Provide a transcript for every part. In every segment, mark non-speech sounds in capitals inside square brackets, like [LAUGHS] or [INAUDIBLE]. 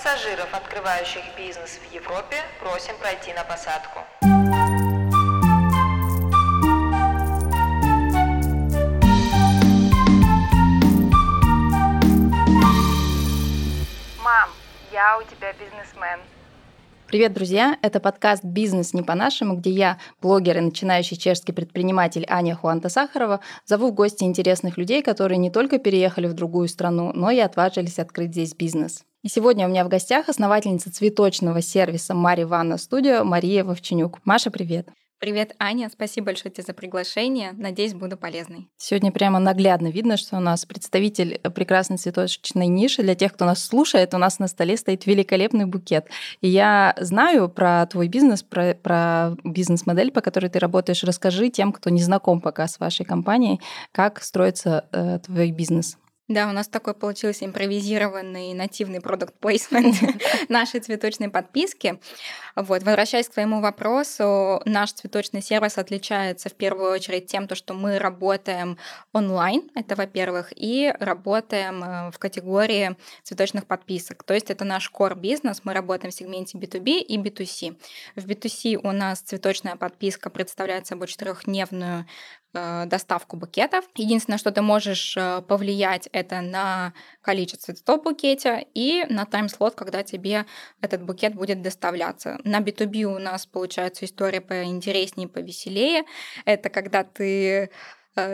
Пассажиров, открывающих бизнес в Европе, просим пройти на посадку. Мам, я у тебя бизнесмен. Привет, друзья! Это подкаст «Бизнес не по-нашему», где я, блогер и начинающий чешский предприниматель Аня Хуанта Сахарова, зову в гости интересных людей, которые не только переехали в другую страну, но и отважились открыть здесь бизнес. И сегодня у меня в гостях основательница цветочного сервиса Мари Ванна Студио Мария Вовченюк. Маша, привет! Привет, Аня. Спасибо большое тебе за приглашение. Надеюсь, буду полезной. Сегодня прямо наглядно видно, что у нас представитель прекрасной цветочной ниши. Для тех, кто нас слушает, у нас на столе стоит великолепный букет. И я знаю про твой бизнес, про, про бизнес-модель, по которой ты работаешь. Расскажи тем, кто не знаком пока с вашей компанией, как строится э, твой бизнес. Да, у нас такой получился импровизированный нативный продукт плейсмент [LAUGHS] нашей цветочной подписки. Вот, возвращаясь к твоему вопросу, наш цветочный сервис отличается в первую очередь тем, то, что мы работаем онлайн, это во-первых, и работаем э, в категории цветочных подписок. То есть это наш core бизнес, мы работаем в сегменте B2B и B2C. В B2C у нас цветочная подписка представляет собой четырехдневную доставку букетов. Единственное, что ты можешь э, повлиять, это на количество цветов в букете и на тайм-слот, когда тебе этот букет будет доставляться. На B2B у нас получается история поинтереснее, повеселее. Это когда ты Э,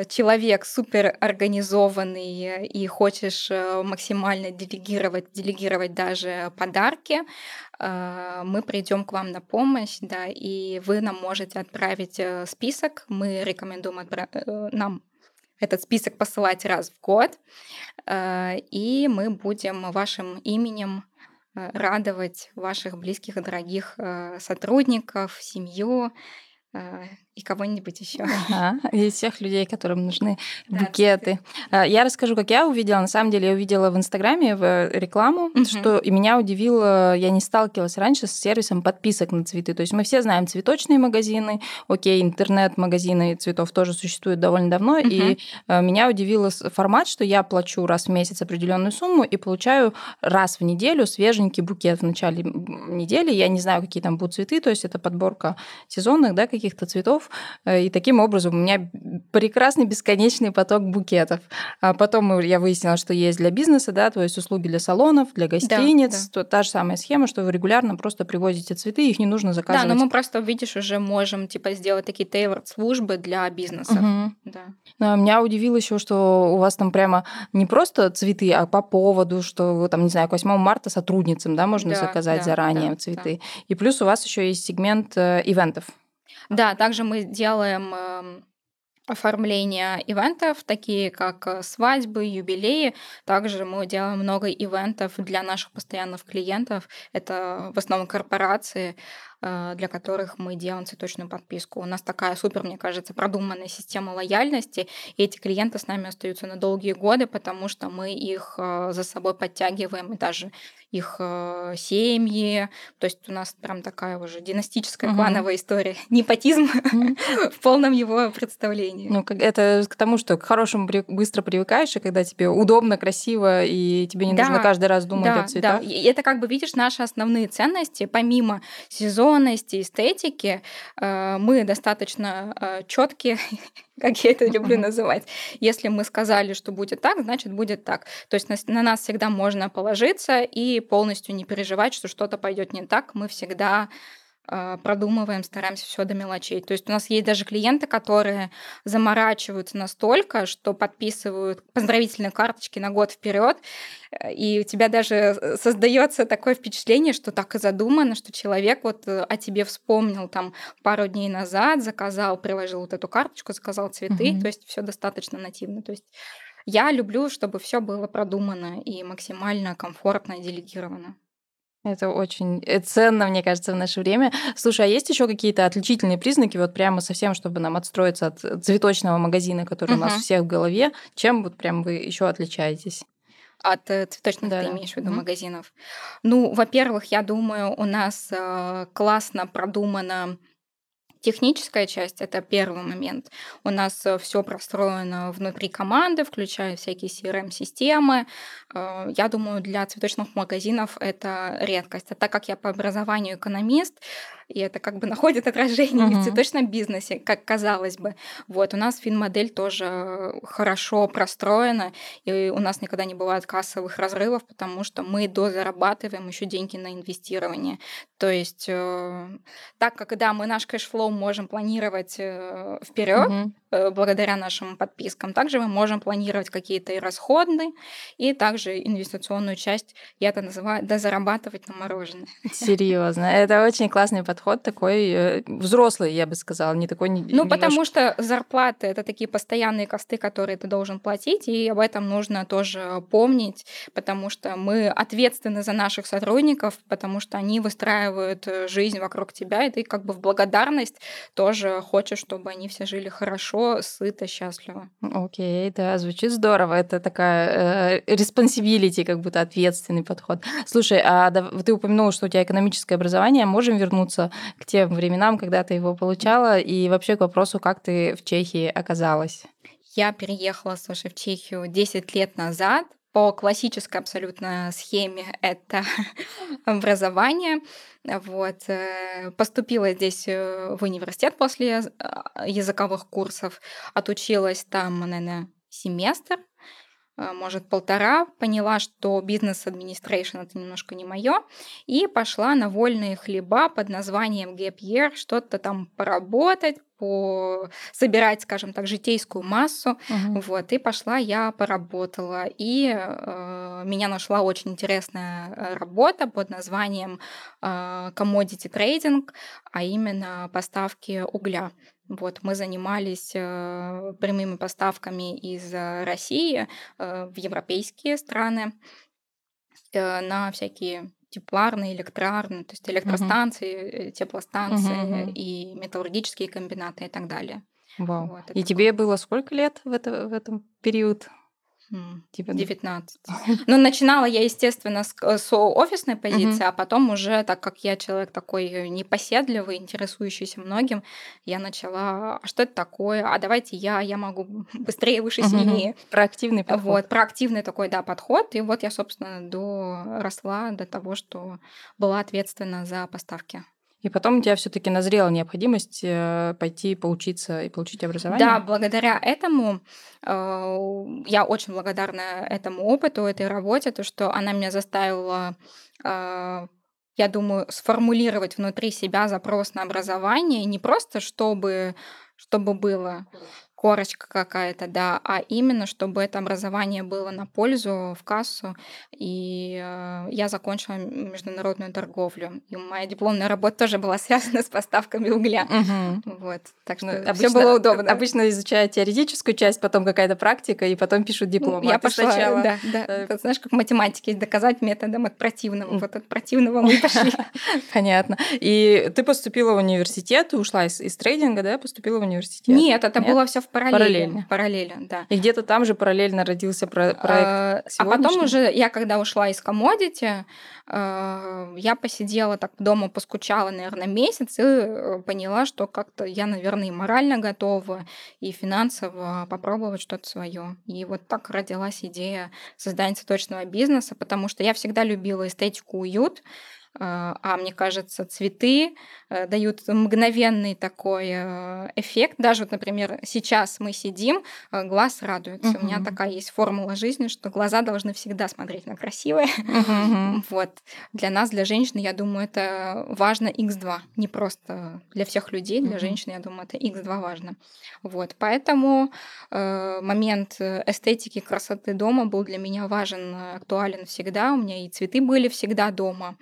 человек супер организованный и хочешь э, максимально делегировать, делегировать даже подарки, э, мы придем к вам на помощь, да, и вы нам можете отправить список. Мы рекомендуем отправ... нам этот список посылать раз в год, и мы будем вашим именем радовать ваших близких и дорогих сотрудников, семью и кого-нибудь еще. Ага, и всех людей, которым нужны да, букеты. Цветы. Я расскажу, как я увидела. На самом деле, я увидела в Инстаграме в рекламу, угу. что и меня удивило, я не сталкивалась раньше с сервисом подписок на цветы. То есть мы все знаем цветочные магазины, окей, интернет-магазины цветов тоже существуют довольно давно, угу. и э, меня удивил формат, что я плачу раз в месяц определенную сумму и получаю раз в неделю свеженький букет в начале недели. Я не знаю, какие там будут цветы, то есть это подборка сезонных, да, каких-то цветов, цветов. Э, и таким образом у меня прекрасный бесконечный поток букетов. А потом я выяснила, что есть для бизнеса, да, то есть услуги для салонов, для гостиниц. Да, да. Та же самая схема, что вы регулярно просто привозите цветы, их не нужно заказывать. Да, но мы просто, видишь, уже можем типа сделать такие tailored службы для бизнеса. Угу. Да. Меня удивило еще, что у вас там прямо не просто цветы, а по поводу, что там, не знаю, к 8 марта сотрудницам, да, можно да, заказать да, заранее да, цветы. Да. И плюс у вас еще есть сегмент э, ивентов. Да, также мы делаем эм, оформления ивентов, такие как э, свадьбы, юбилеи. Также мы делаем много ивентов для наших постоянных клиентов. Это в основном корпорации. Э, для которых мы делаем цветочную подписку. У нас такая супер, мне кажется, продуманная система лояльности, и эти клиенты с нами остаются на долгие годы, потому что мы их э, за собой подтягиваем, и даже их э, семьи. То есть у нас прям такая уже династическая угу. клановая история. [LAUGHS] Непотизм [LAUGHS] в полном его представлении. Ну, это к тому, что к хорошему быстро привыкаешь, и когда тебе удобно, красиво, и тебе не нужно каждый раз думать о цветах. Да, и это как бы, видишь, наши основные ценности, помимо сезона, традиционности, эстетики э, мы достаточно э, четкие, [LAUGHS] как я это люблю называть. Если мы сказали, что будет так, значит будет так. То есть на, нас всегда можно положиться и полностью не переживать, что что-то пойдет не так. Мы всегда продумываем, стараемся все до мелочей. То есть у нас есть даже клиенты, которые заморачиваются настолько, что подписывают поздравительные карточки на год вперед, и у тебя даже э, создается такое впечатление, что так и задумано, что человек вот э, о тебе вспомнил там пару дней назад, заказал, приложил вот эту карточку, заказал цветы, mm-hmm. то есть все достаточно нативно. То есть я люблю, чтобы все было продумано и максимально комфортно делегировано. Это очень э, ценно, мне кажется, в наше время. Слушай, а есть еще какие-то отличительные признаки, вот прямо совсем, чтобы нам отстроиться от цветочного магазина, который угу. у нас у всех в голове? Чем вот прям вы еще отличаетесь? От э, цветочных, да, ты имеешь в виду, угу. магазинов? Ну, во-первых, я думаю, у нас э, классно продумано Техническая часть это первый момент. У нас все простроено внутри команды, включая всякие CRM-системы. Э, я думаю, для цветочных магазинов это редкость. А так как я по образованию экономист, и это как бы находит отражение uh-huh. в цветочном бизнесе, как казалось бы. Вот, у нас финмодель тоже хорошо простроена, и у нас никогда не бывает кассовых разрывов, потому что мы дозарабатываем еще деньги на инвестирование. То есть, э, так как, да, мы наш cash flow можем планировать э, вперед, uh-huh благодаря нашим подпискам. Также мы можем планировать какие-то и расходные, и также инвестиционную часть, я это называю, дозарабатывать на мороженое. Серьезно, это очень классный подход такой э, взрослый, я бы сказала, не такой... Ну, немножко... потому что зарплаты — это такие постоянные косты, которые ты должен платить, и об этом нужно тоже помнить, потому что мы ответственны за наших сотрудников, потому что они выстраивают э, жизнь вокруг тебя, и ты как бы в благодарность тоже хочешь, чтобы они все жили хорошо, сыто, счастливо. Окей, okay, да, звучит здорово. Это такая э, responsibility, как будто ответственный подход. Слушай, а ты упомянула, что у тебя экономическое образование. Можем вернуться к тем временам, когда ты его получала, и вообще к вопросу, как ты в Чехии оказалась? Я переехала, слушай, в Чехию 10 лет назад по классической абсолютно схеме это [LAUGHS] образование. Вот. Э, поступила здесь э, в университет после э, языковых курсов, отучилась там, наверное, семестр, может, полтора, поняла, что бизнес-администрейшн это немножко не мое, и пошла на вольные хлеба под названием Gap Year, что-то там поработать, по собирать, скажем так, житейскую массу, uh-huh. вот, и пошла я поработала, и э, меня нашла очень интересная э, работа под названием э, commodity trading, а именно поставки угля. Вот, мы занимались э, прямыми поставками из э, России э, в европейские страны э, на всякие тепларные, электрарные, то есть электростанции, uh-huh. теплостанции uh-huh. и металлургические комбинаты и так далее. Вау. Вот, и тебе было сколько лет в, это, в этом период? Типа 19. [LAUGHS] Ну, начинала я, естественно, с, с офисной позиции, uh-huh. а потом уже, так как я человек такой непоседливый, интересующийся многим, я начала, а что это такое? А давайте я, я могу [LAUGHS] быстрее, выше, сильнее. Uh-huh. Проактивный подход. Вот, проактивный такой, да, подход. И вот я, собственно, доросла до того, что была ответственна за поставки. И потом у тебя все-таки назрела необходимость э, пойти поучиться и получить образование. Да, благодаря этому э, я очень благодарна этому опыту, этой работе, то, что она меня заставила э, я думаю, сформулировать внутри себя запрос на образование не просто чтобы чтобы было, корочка какая-то, да, а именно, чтобы это образование было на пользу в кассу. И э, я закончила международную торговлю. И моя дипломная работа тоже была [LAUGHS] связана с поставками угля. Угу. Вот. Так что ну, все было удобно. Обычно изучают теоретическую часть, потом какая-то практика, и потом пишут диплом. Ну, я а пошла, сначала... да, да. Э... Знаешь, как в математике доказать методом от противного. Вот от противного мы пошли. [LAUGHS] Понятно. И ты поступила в университет, ушла из, из трейдинга, да, поступила в университет? Нет, это Нет? было все в Параллельно. Параллельно, да. И где-то там же параллельно родился про- проект. А, а потом уже я, когда ушла из комодити, э, я посидела так дома, поскучала, наверное, месяц и э, поняла, что как-то я, наверное, и морально готова, и финансово попробовать что-то свое. И вот так родилась идея создания цветочного бизнеса, потому что я всегда любила эстетику, уют. А, а мне кажется, цветы э, дают мгновенный такой э, эффект. Даже вот, например, сейчас мы сидим, э, глаз радуется. Uh-huh. У меня такая есть формула жизни, что глаза должны всегда смотреть на красивое. Uh-huh. Вот. Для нас, для женщин, я думаю, это важно x2. Не просто для всех людей, для uh-huh. женщин, я думаю, это x2 важно. Вот. Поэтому э, момент эстетики, красоты дома был для меня важен, актуален всегда. У меня и цветы были всегда дома.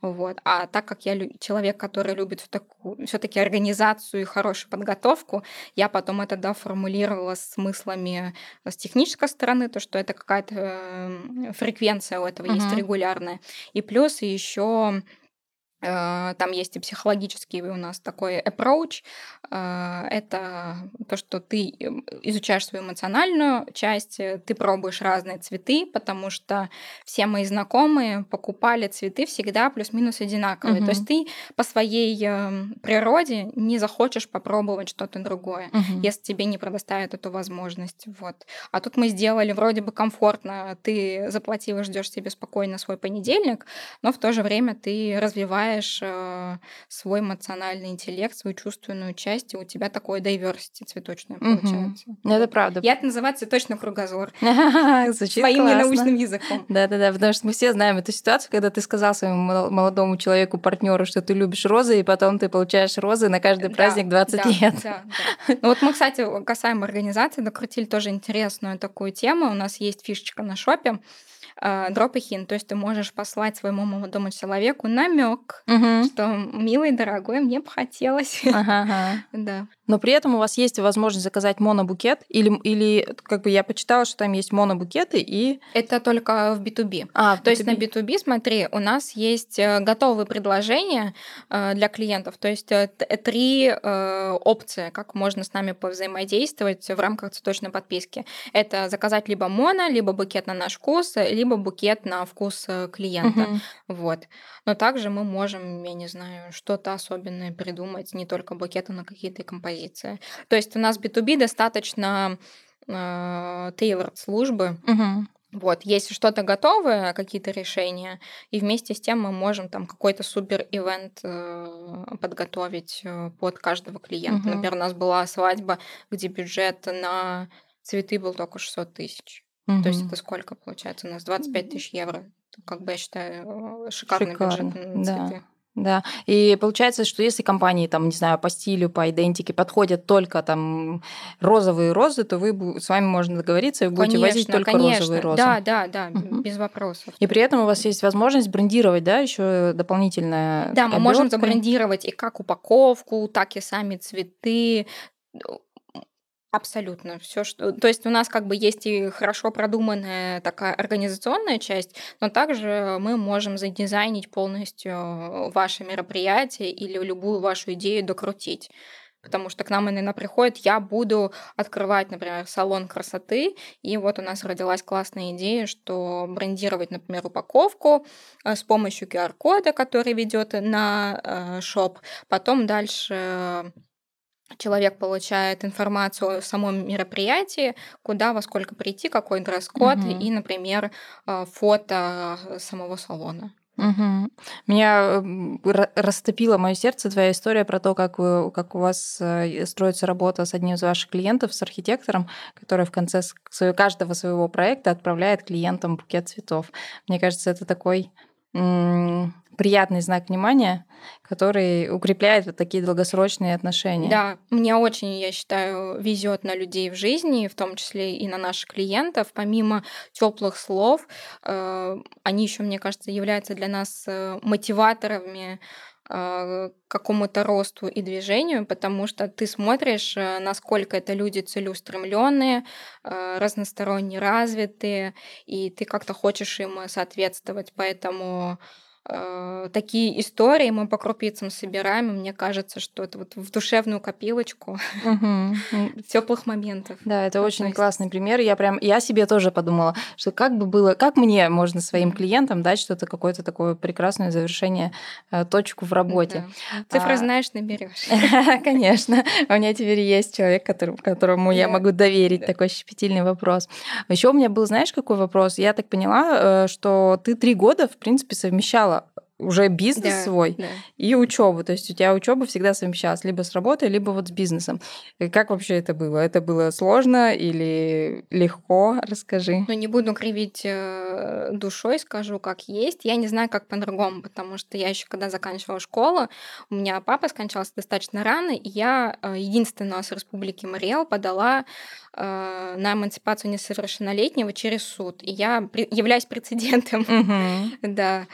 Вот. А так как я человек, который любит все-таки организацию и хорошую подготовку, я потом это да, формулировала с смыслами с технической стороны, то, что это какая-то фреквенция у этого uh-huh. есть регулярная. И плюс еще Э, там есть и психологический у нас такой approach. Э, это то, что ты изучаешь свою эмоциональную часть, э, ты пробуешь разные цветы, потому что все мои знакомые покупали цветы всегда плюс-минус одинаковые. Мгм. То есть ты по своей эм, природе не захочешь попробовать что-то другое, Мгм. если тебе не предоставят эту возможность. Вот. А тут мы сделали вроде бы комфортно, ты заплатила, ждешь себе спокойно свой понедельник, но в то же время ты развиваешь э, свой эмоциональный интеллект, свою чувственную часть, и у тебя такое diversity цветочное Мгм. получается. Это Вот. правда. Я это называю цветочный кругозор. [LAUGHS] Звучит Своим классно. ненаучным языком. Да-да-да, потому что мы все знаем эту ситуацию, когда ты сказал своему мол- молодому человеку, партнеру, что ты любишь розы, и потом ты получаешь розы на каждый праздник 20 да, лет. да, да. Ну вот мы, кстати, касаемо организации, докрутили тоже интересную такую тему. У нас есть фишечка на шопе дроп и хин. То есть ты можешь послать своему молодому человеку намек, Мгм. что милый, дорогой, мне бы хотелось. Ага, ага. [LAUGHS] Да. Но при этом у вас есть возможность заказать монобукет, или, или как бы я почитала, что там есть монобукеты и... Это только в B2B. А, То есть на B2B, смотри, у нас есть э, готовые предложения э, для клиентов, то есть э, три опции, как можно с нами повзаимодействовать в рамках цветочной подписки. Это заказать либо моно, либо букет на наш вкус, либо букет на вкус клиента. Мгм. Вот. Но также мы можем, я не знаю, что-то особенное придумать, не только букеты, но какие-то композиции. То есть у нас B2B достаточно э, tailored службы, Мгм. вот, есть что-то готовое, какие-то решения, и вместе с тем мы можем там какой-то супер ивент э, подготовить э, под каждого клиента. Мгм. Например, у нас была свадьба, где бюджет на цветы был только 600 тысяч. То есть это сколько получается у нас? 25 тысяч евро. Как бы я считаю, э, шикарный Шикарно, бюджет на цветы. Да, и получается, что если компании, там, не знаю, по стилю, по идентике подходят только там розовые розы, то вы с вами можно договориться, и вы будете возить Конечно, только конечно. розовые розы. Да, да, да, Мгм. без вопросов. И при этом у вас есть возможность брендировать, да, еще дополнительно. Да, мы можем забрендировать и как упаковку, так и сами цветы. Абсолютно все, что... То есть у нас как бы есть и хорошо продуманная такая организационная часть, но также мы можем задизайнить полностью ваше мероприятие или любую вашу идею докрутить. Потому что к нам иногда приходит, я буду открывать, например, салон красоты, и вот у нас родилась классная идея, что брендировать, например, упаковку э, с помощью QR-кода, который ведет на э, шоп, потом дальше человек получает информацию о самом мероприятии, куда во сколько прийти, какой дресс-код Мгм. и, например, э, фото самого салона. Мгм. Меня м, ра- растопило мое сердце твоя история про то, как, вы, как у вас э, строится работа с одним из ваших клиентов, с архитектором, который в конце своего- каждого своего проекта отправляет клиентам букет цветов. Мне кажется, это такой приятный знак внимания, который укрепляет вот такие долгосрочные отношения. Да, мне очень, я считаю, везет на людей в жизни, в том числе и на наших клиентов. Помимо теплых слов, э, они еще, мне кажется, являются для нас э, мотиваторами к какому-то росту и движению, потому что ты смотришь, э, насколько это люди целеустремленные, э, разносторонне развитые, и ты как-то хочешь им соответствовать. Поэтому э, такие истории мы по крупицам собираем, и мне кажется, что это вот в душевную копилочку [LAUGHS] теплых моментов. Да, это очень классный пример. Я прям, я себе тоже подумала, что как бы было, как мне можно своим клиентам дать что-то какое-то такое прекрасное завершение, э, точку в работе. Цифры А, знаешь, наберешь. [LAUGHS] Конечно, у меня теперь есть человек, которому я могу доверить такой щепетильный вопрос. Еще у меня был, знаешь, какой вопрос? Я так поняла, э, что ты три года, в принципе, совмещала уже бизнес Да, свой да. и учебу. То есть у тебя учеба всегда совмещалась либо с работой, либо вот с бизнесом. И Как вообще это было? Это было сложно или легко? Расскажи. Ну, не буду кривить э, душой, скажу, как есть. Я не знаю, как по-другому, потому что я еще когда заканчивала школу, у меня папа скончался достаточно рано, и я э, единственная с Республики Мариэл подала э, на эмансипацию несовершеннолетнего через суд. И я являюсь [LAUGHS] прецедентом Мгм. да,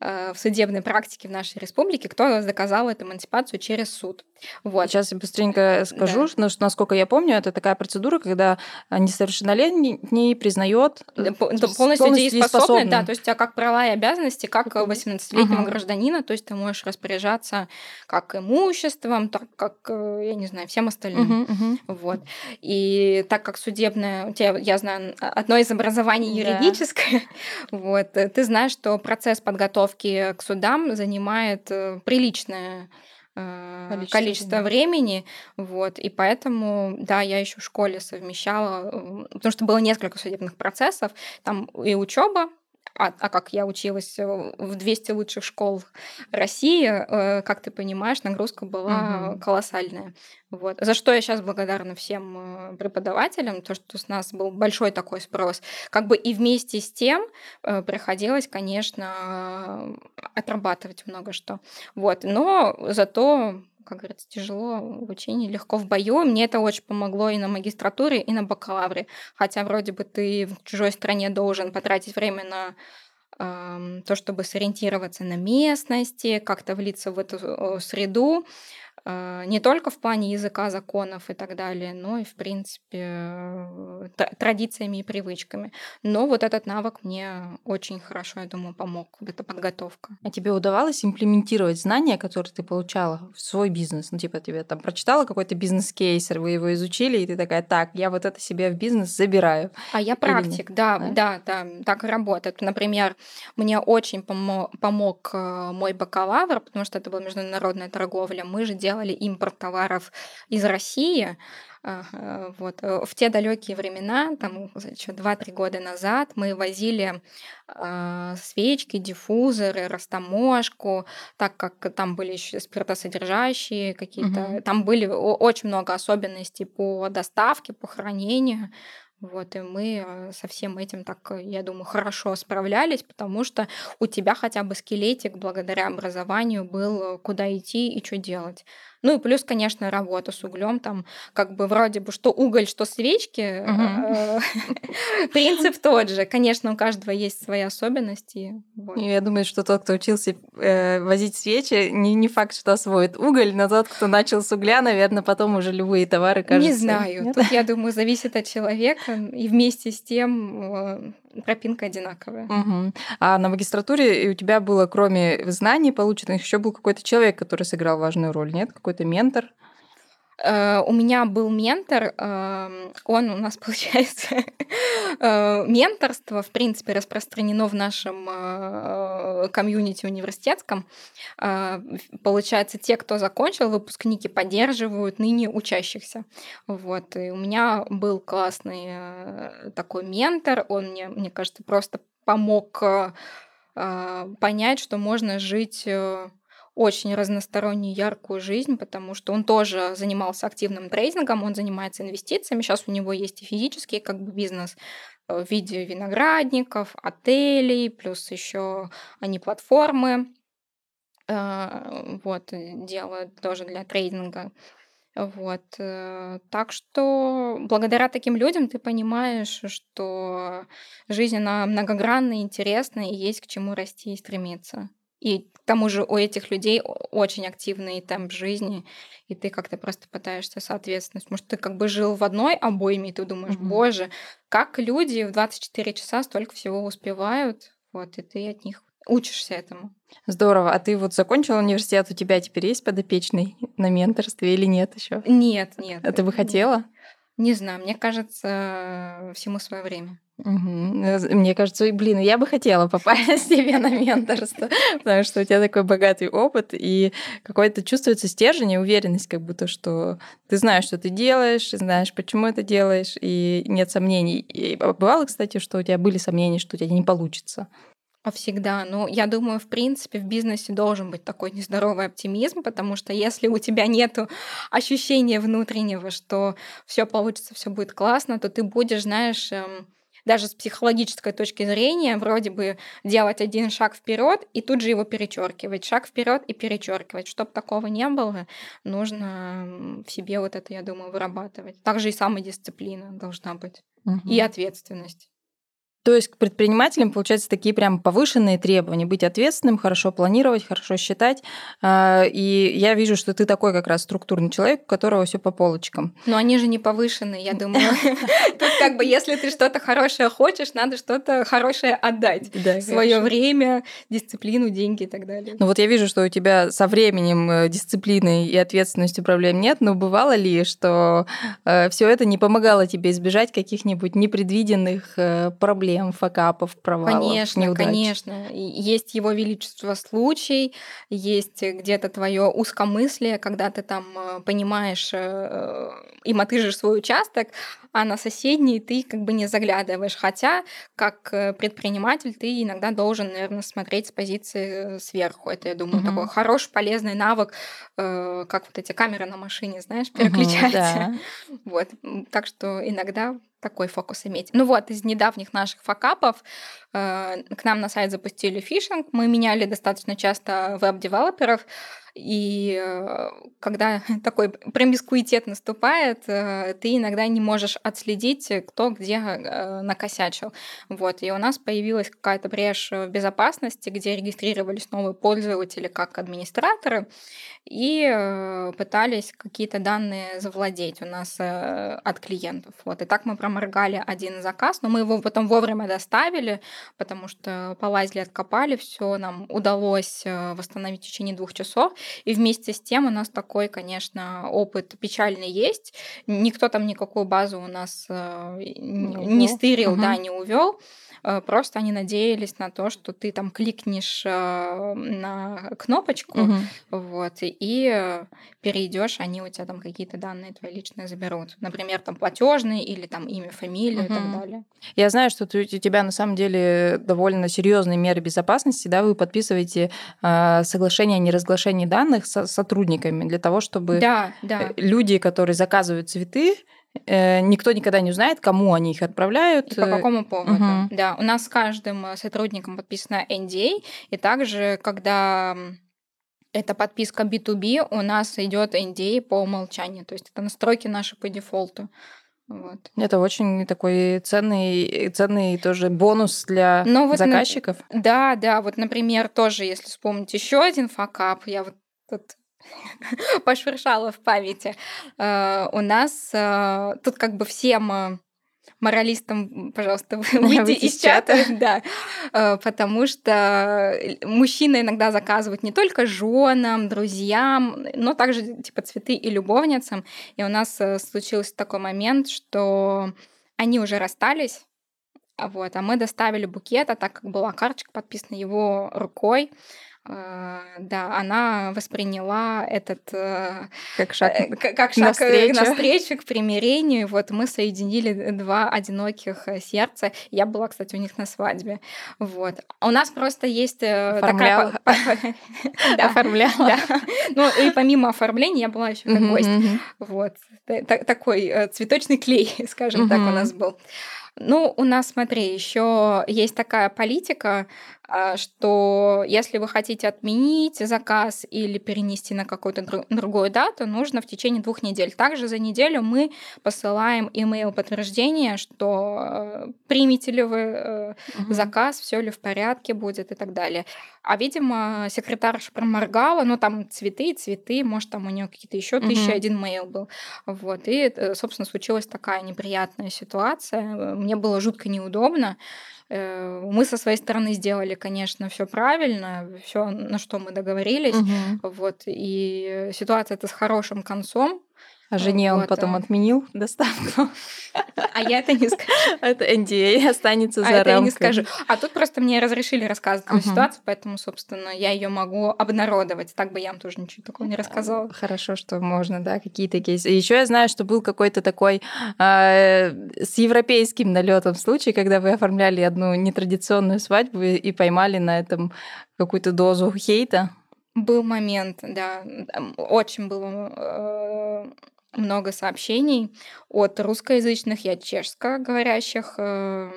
в судебной практике в нашей республике, кто доказал эту эмансипацию через суд. Вот. Сейчас я быстренько скажу, Да. что, насколько я помню, это такая процедура, когда несовершеннолетний признает Да, по- да, полностью дееспособны, да, то есть у тебя как права и обязанности, как Как 18-летнего Мгм. гражданина, то есть ты можешь распоряжаться как имуществом, так как, э, я не знаю, всем остальным. Мгм, мгм. Вот. И так как судебное, у тебя, я знаю, одно из образований Да. юридическое, [LAUGHS] вот, э, ты знаешь, что процесс подготовки к судам занимает э, приличное э, Количество количество, времени. вот, и поэтому, да, я еще в школе совмещала, э, потому что было несколько судебных процессов, там и учеба, а, а как я училась э, в 200 лучших школ России, э, как ты понимаешь, нагрузка была Мгм. колоссальная. Вот. За что я сейчас благодарна всем э, преподавателям, то, что с нас был большой такой спрос. Как бы и вместе с тем приходилось, конечно, отрабатывать много что. Вот. Но зато как говорится, тяжело в учении, легко в бою. Мне это очень помогло и на магистратуре, и на бакалавре. Хотя вроде бы ты в чужой стране должен потратить время на ам, то, чтобы сориентироваться на местности, как-то влиться в эту э, среду, э, не только в плане языка, законов и так далее, но и, в принципе, э, тра- традициями и привычками. Но вот этот навык мне очень хорошо, я думаю, помог, вот эта подготовка. А тебе удавалось имплементировать знания, которые ты получала в свой бизнес? Ну, типа, тебе там прочитала какой-то бизнес-кейс, вы его изучили, и ты такая, так, я вот это себе в бизнес забираю. А я практик, да, Да? да, да, так работает. Например, мне очень помо- помог э, мой бакалавр, потому что это была международная торговля. Мы же делали импорт товаров из России. Ага, Вот. э, В те далекие времена, там еще 2-3 года назад, мы возили а, свечки, диффузоры, растаможку, так как там были еще спиртосодержащие какие-то, Мгм. там были очень много особенностей по доставке, по хранению. Вот, и мы э, со всем этим так, э, я думаю, хорошо справлялись, потому что у тебя хотя бы скелетик благодаря образованию был, э, куда идти и что делать. Ну и плюс, конечно, работа с углем, там как бы вроде бы что уголь, что свечки, э, [LAUGHS] принцип тот же. Конечно, у каждого есть свои особенности. я думаю, что тот, кто учился э, возить свечи, не, факт, что освоит уголь, но тот, кто начал с угля, наверное, потом уже любые товары кажутся. Не знаю. Тут, я думаю, зависит от человека. И вместе с тем э, тропинка одинаковая. Мгм. А на магистратуре у тебя было, кроме знаний полученных, еще был какой-то человек, который сыграл важную роль, нет? Какой-то ментор? Э, У меня был ментор, эм, он у нас, [LAUGHS] получается, э, менторство, в принципе, распространено в нашем э, комьюнити университетском. Получается, те, кто закончил, выпускники поддерживают ныне учащихся. Вот. И у меня был классный такой ментор, он мне, мне кажется, просто помог понять, что можно жить очень разностороннюю, яркую жизнь, потому что он тоже занимался активным трейдингом, он занимается инвестициями. Сейчас у него есть и физический как бы бизнес э, в виде виноградников, отелей, плюс еще они платформы э, вот, э, делают тоже для трейдинга. Вот. Так что благодаря таким людям ты понимаешь, что жизнь, она многогранная, интересная, и есть к чему расти и стремиться. И тому же у этих людей очень активный темп жизни, и ты как-то просто пытаешься соответствовать. Может, ты как бы жил в одной обойме, и ты думаешь, Мгм. боже, как люди в 24 часа столько всего успевают, вот, и ты от них учишься этому. Здорово. А ты вот закончил университет, у тебя теперь есть подопечный на менторстве или нет еще? Нет, нет. А ты бы хотела? Не знаю, мне кажется, всему свое время. Э, Мне кажется, блин, я бы хотела попасть [LAUGHS] себе на менторство, потому что у тебя такой богатый опыт, и какой-то чувствуется стержень и уверенность, как будто, что ты знаешь, что ты делаешь, знаешь, почему это делаешь, и нет сомнений. И бывало, кстати, что у тебя были сомнения, что у тебя не получится. А всегда. Ну, я думаю, в принципе, в бизнесе должен быть такой нездоровый оптимизм, потому что если у тебя нет ощущения внутреннего, что все получится, все будет классно, то ты будешь, знаешь, эм, даже с психологической точки зрения, вроде бы делать один шаг вперед и тут же его перечеркивать, шаг вперед и перечеркивать. Чтобы такого не было, нужно в себе вот это, я думаю, вырабатывать. Также и самодисциплина должна быть. И Мгм. ответственность. То есть к предпринимателям, получается, такие прям повышенные требования. Быть ответственным, хорошо планировать, хорошо считать. А, и я вижу, что ты такой как раз структурный человек, у которого все по полочкам. Но они же не повышенные, я думаю. [LAUGHS] Тут как бы, если ты что-то хорошее хочешь, надо что-то хорошее отдать. Свое время, дисциплину, деньги и так далее. Ну вот я вижу, что у тебя со временем э, дисциплины и ответственностью проблем нет, но бывало ли, что э, все это не помогало тебе избежать каких-нибудь непредвиденных э, проблем? Проблем, факапов, провалов, Конечно, неудач. конечно. Есть его величество случай, есть где-то твое узкомыслие, когда ты там э, понимаешь э, и мотыжишь свой участок, а на соседний ты как бы не заглядываешь. Хотя, как э, предприниматель, ты иногда должен, наверное, смотреть с позиции сверху. Это, я думаю, угу. такой хороший, полезный навык, как вот эти камеры на машине, знаешь, переключаются. Угу, да. [LAUGHS] Вот. Так что иногда такой фокус иметь. Ну вот, из недавних наших факапов к нам на сайт запустили фишинг. Мы меняли достаточно часто веб-девелоперов. И э, когда [LAUGHS] такой промискуитет наступает, э, ты иногда не можешь отследить, кто где э, накосячил. Вот. И у нас появилась какая-то брешь в безопасности, где регистрировались новые пользователи как администраторы и пытались какие-то данные завладеть у нас от клиентов. Вот. И так мы проморгали один заказ, но мы его потом вовремя доставили, потому что полазили, откопали, все нам удалось восстановить в течение двух часов. И вместе с тем у нас такой, конечно, опыт печальный есть. Никто там никакую базу у нас э, не, не стырил, угу. да, не увел. Э, просто они надеялись на то, что ты там кликнешь э, на кнопочку, угу. вот, и перейдешь, они у тебя там какие-то данные твои личные заберут. Например, там платежные или там имя, фамилия угу. и так далее. Я знаю, что ты, у тебя на самом деле довольно серьезные меры безопасности, да, вы подписываете э, соглашение о неразглашении данных с сотрудниками для того, чтобы да, да. люди, которые заказывают цветы, Э, никто никогда не узнает, кому они их отправляют. И по какому поводу. Угу. Да, у нас с каждым э, сотрудником подписана NDA, и также, когда это подписка B2B, у нас идет NDA по умолчанию, то есть это настройки наши по дефолту. Вот. Это очень такой ценный, ценный тоже бонус для Но вот заказчиков. На... Да, да. Вот, например, тоже, если вспомнить еще один факап, я вот тут [LAUGHS] пошуршала в памяти. Э, у нас э, тут как бы всем э, моралистам, пожалуйста, [LAUGHS] выйди из чата, [LAUGHS] да, потому что мужчины иногда заказывают не только женам, друзьям, но также типа цветы и любовницам. И у нас случился такой момент, что они уже расстались, вот, а мы доставили букет, а так как была карточка подписана его рукой, а, да, она восприняла этот э, как шаг, э, как шаг навстречу. навстречу к примирению. Вот мы соединили два одиноких э, сердца. Я была, кстати, у них на свадьбе. Вот. У нас просто есть Оформляла. такая... Оформляла. [LAUGHS] [LAUGHS] Ну и помимо оформления я была еще как гость. Вот. Такой цветочный клей, [LAUGHS] скажем так, у нас был. Ну, у нас, смотри, еще есть такая политика, а, что если вы хотите отменить заказ или перенести на какую-то другую дату, нужно в течение двух недель. Также за неделю мы посылаем email подтверждение, что э, примете ли вы угу. заказ, все ли в порядке будет и так далее. А, видимо, секретарша проморгала, ну там цветы, цветы, может, там у нее какие-то еще угу. тысяча один мейл был. Вот. И, э, собственно, случилась такая неприятная ситуация. Мне было жутко неудобно. Э, мы со своей стороны сделали, конечно, все правильно, все, на что мы договорились. Угу. Вот, и ситуация это с хорошим концом. А жене вот, он потом а... отменил доставку. А я это не скажу. [LAUGHS] Это NDA останется а за рамкой. я не скажу. А тут просто мне разрешили рассказывать uh ситуацию, поэтому, собственно, я ее могу обнародовать. Так бы я вам тоже ничего такого не рассказала. Хорошо, что можно, да, какие-то кейсы. Еще я знаю, что был какой-то такой э, с европейским налетом случай, когда вы оформляли одну нетрадиционную свадьбу и поймали на этом какую-то дозу хейта. Был момент, да, очень было э, много сообщений от русскоязычных и от чешскоговорящих э,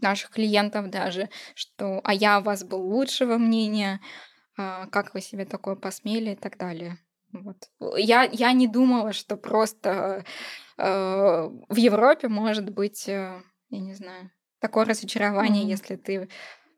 наших клиентов даже, что «а я о вас был лучшего мнения», э, «как вы себе такое посмели» и так далее. Вот. Я, я не думала, что просто э, в Европе может быть, э, я не знаю, такое разочарование, Мгм. если ты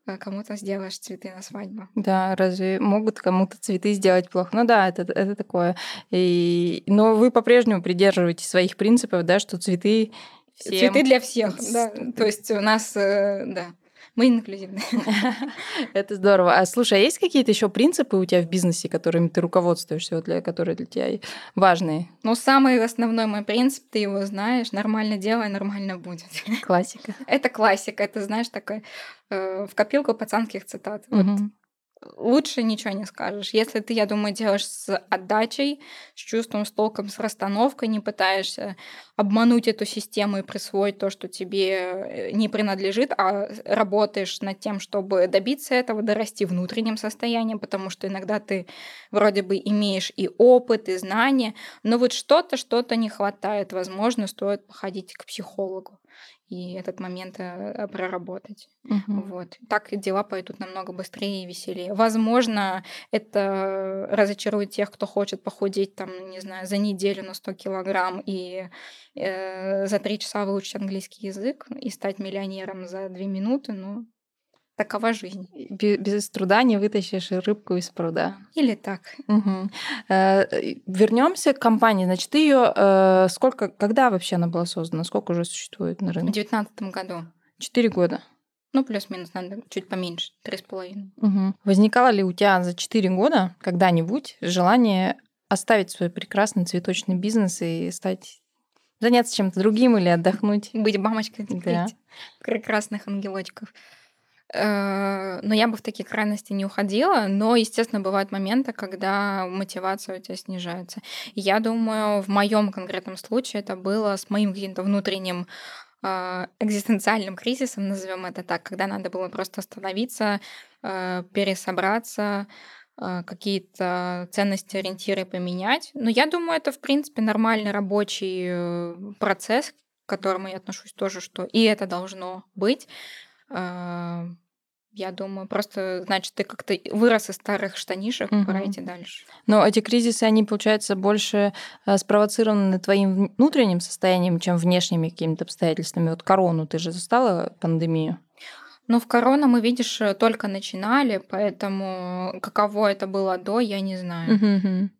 кому-то сделаешь цветы на свадьбу. Да, разве могут кому-то цветы сделать плохо? Ну да, это, это такое. И, но вы по-прежнему придерживаетесь своих принципов, да, что цветы всем... Цветы для всех, да. То есть у нас, э, да, мы инклюзивны. [LAUGHS] Это здорово. А слушай, а есть какие-то еще принципы у тебя в бизнесе, которыми ты руководствуешься, вот для, которые для тебя важные? Но самый основной мой принцип, ты его знаешь, нормально делай, нормально будет. Классика. [LAUGHS] Это классика, это, знаешь, такая э, в копилку пацанских цитат. Вот Мгм. Лучше ничего не скажешь. Если ты, я думаю, делаешь с отдачей, с чувством, с толком, с расстановкой, не пытаешься обмануть эту систему и присвоить то, что тебе э, не принадлежит, а работаешь над тем, чтобы добиться этого, дорасти внутренним состоянием, потому что иногда ты вроде бы имеешь и опыт, и знания, но вот что-то, что-то не хватает. Возможно, стоит походить к психологу и этот момент э, проработать. Мгм. Вот. Так дела пойдут намного быстрее и веселее. Возможно, это разочарует тех, кто хочет похудеть, там, не знаю, за неделю на 100 килограмм и э, за три часа выучить английский язык и стать миллионером за две минуты, но такова жизнь. Бе- Без труда не вытащишь рыбку из пруда. Или так. Вернемся к компании. Значит, ты ее сколько, когда вообще она была создана? Сколько уже существует на В рынке? девятнадцатом году. Четыре года. Ну, плюс-минус, надо чуть поменьше, три с половиной. Возникало ли у тебя за четыре года когда-нибудь желание оставить свой прекрасный цветочный бизнес и стать заняться чем-то другим или отдохнуть? Быть бабочкой Да. прекрасных ангелочков. Э, Но я бы в такие крайности не уходила, но, естественно, бывают моменты, когда мотивация у тебя снижается. Я думаю, в моем конкретном случае это было с моим каким-то внутренним а, экзистенциальным кризисом, назовем это так, когда надо было просто остановиться, э, пересобраться, э, какие-то ценности, ориентиры поменять. Но я думаю, это, в принципе, нормальный рабочий э, процесс, к которому я отношусь тоже, что и это должно быть. Я думаю, просто, значит, ты как-то вырос из старых штанишек, пора Мгм. идти дальше. Но эти кризисы, они, получается, больше э, спровоцированы твоим внутренним состоянием, чем внешними какими-то обстоятельствами. Вот корону ты же застала пандемию. Но в корону мы, видишь, только начинали, поэтому каково это было до, я не знаю. Мгм.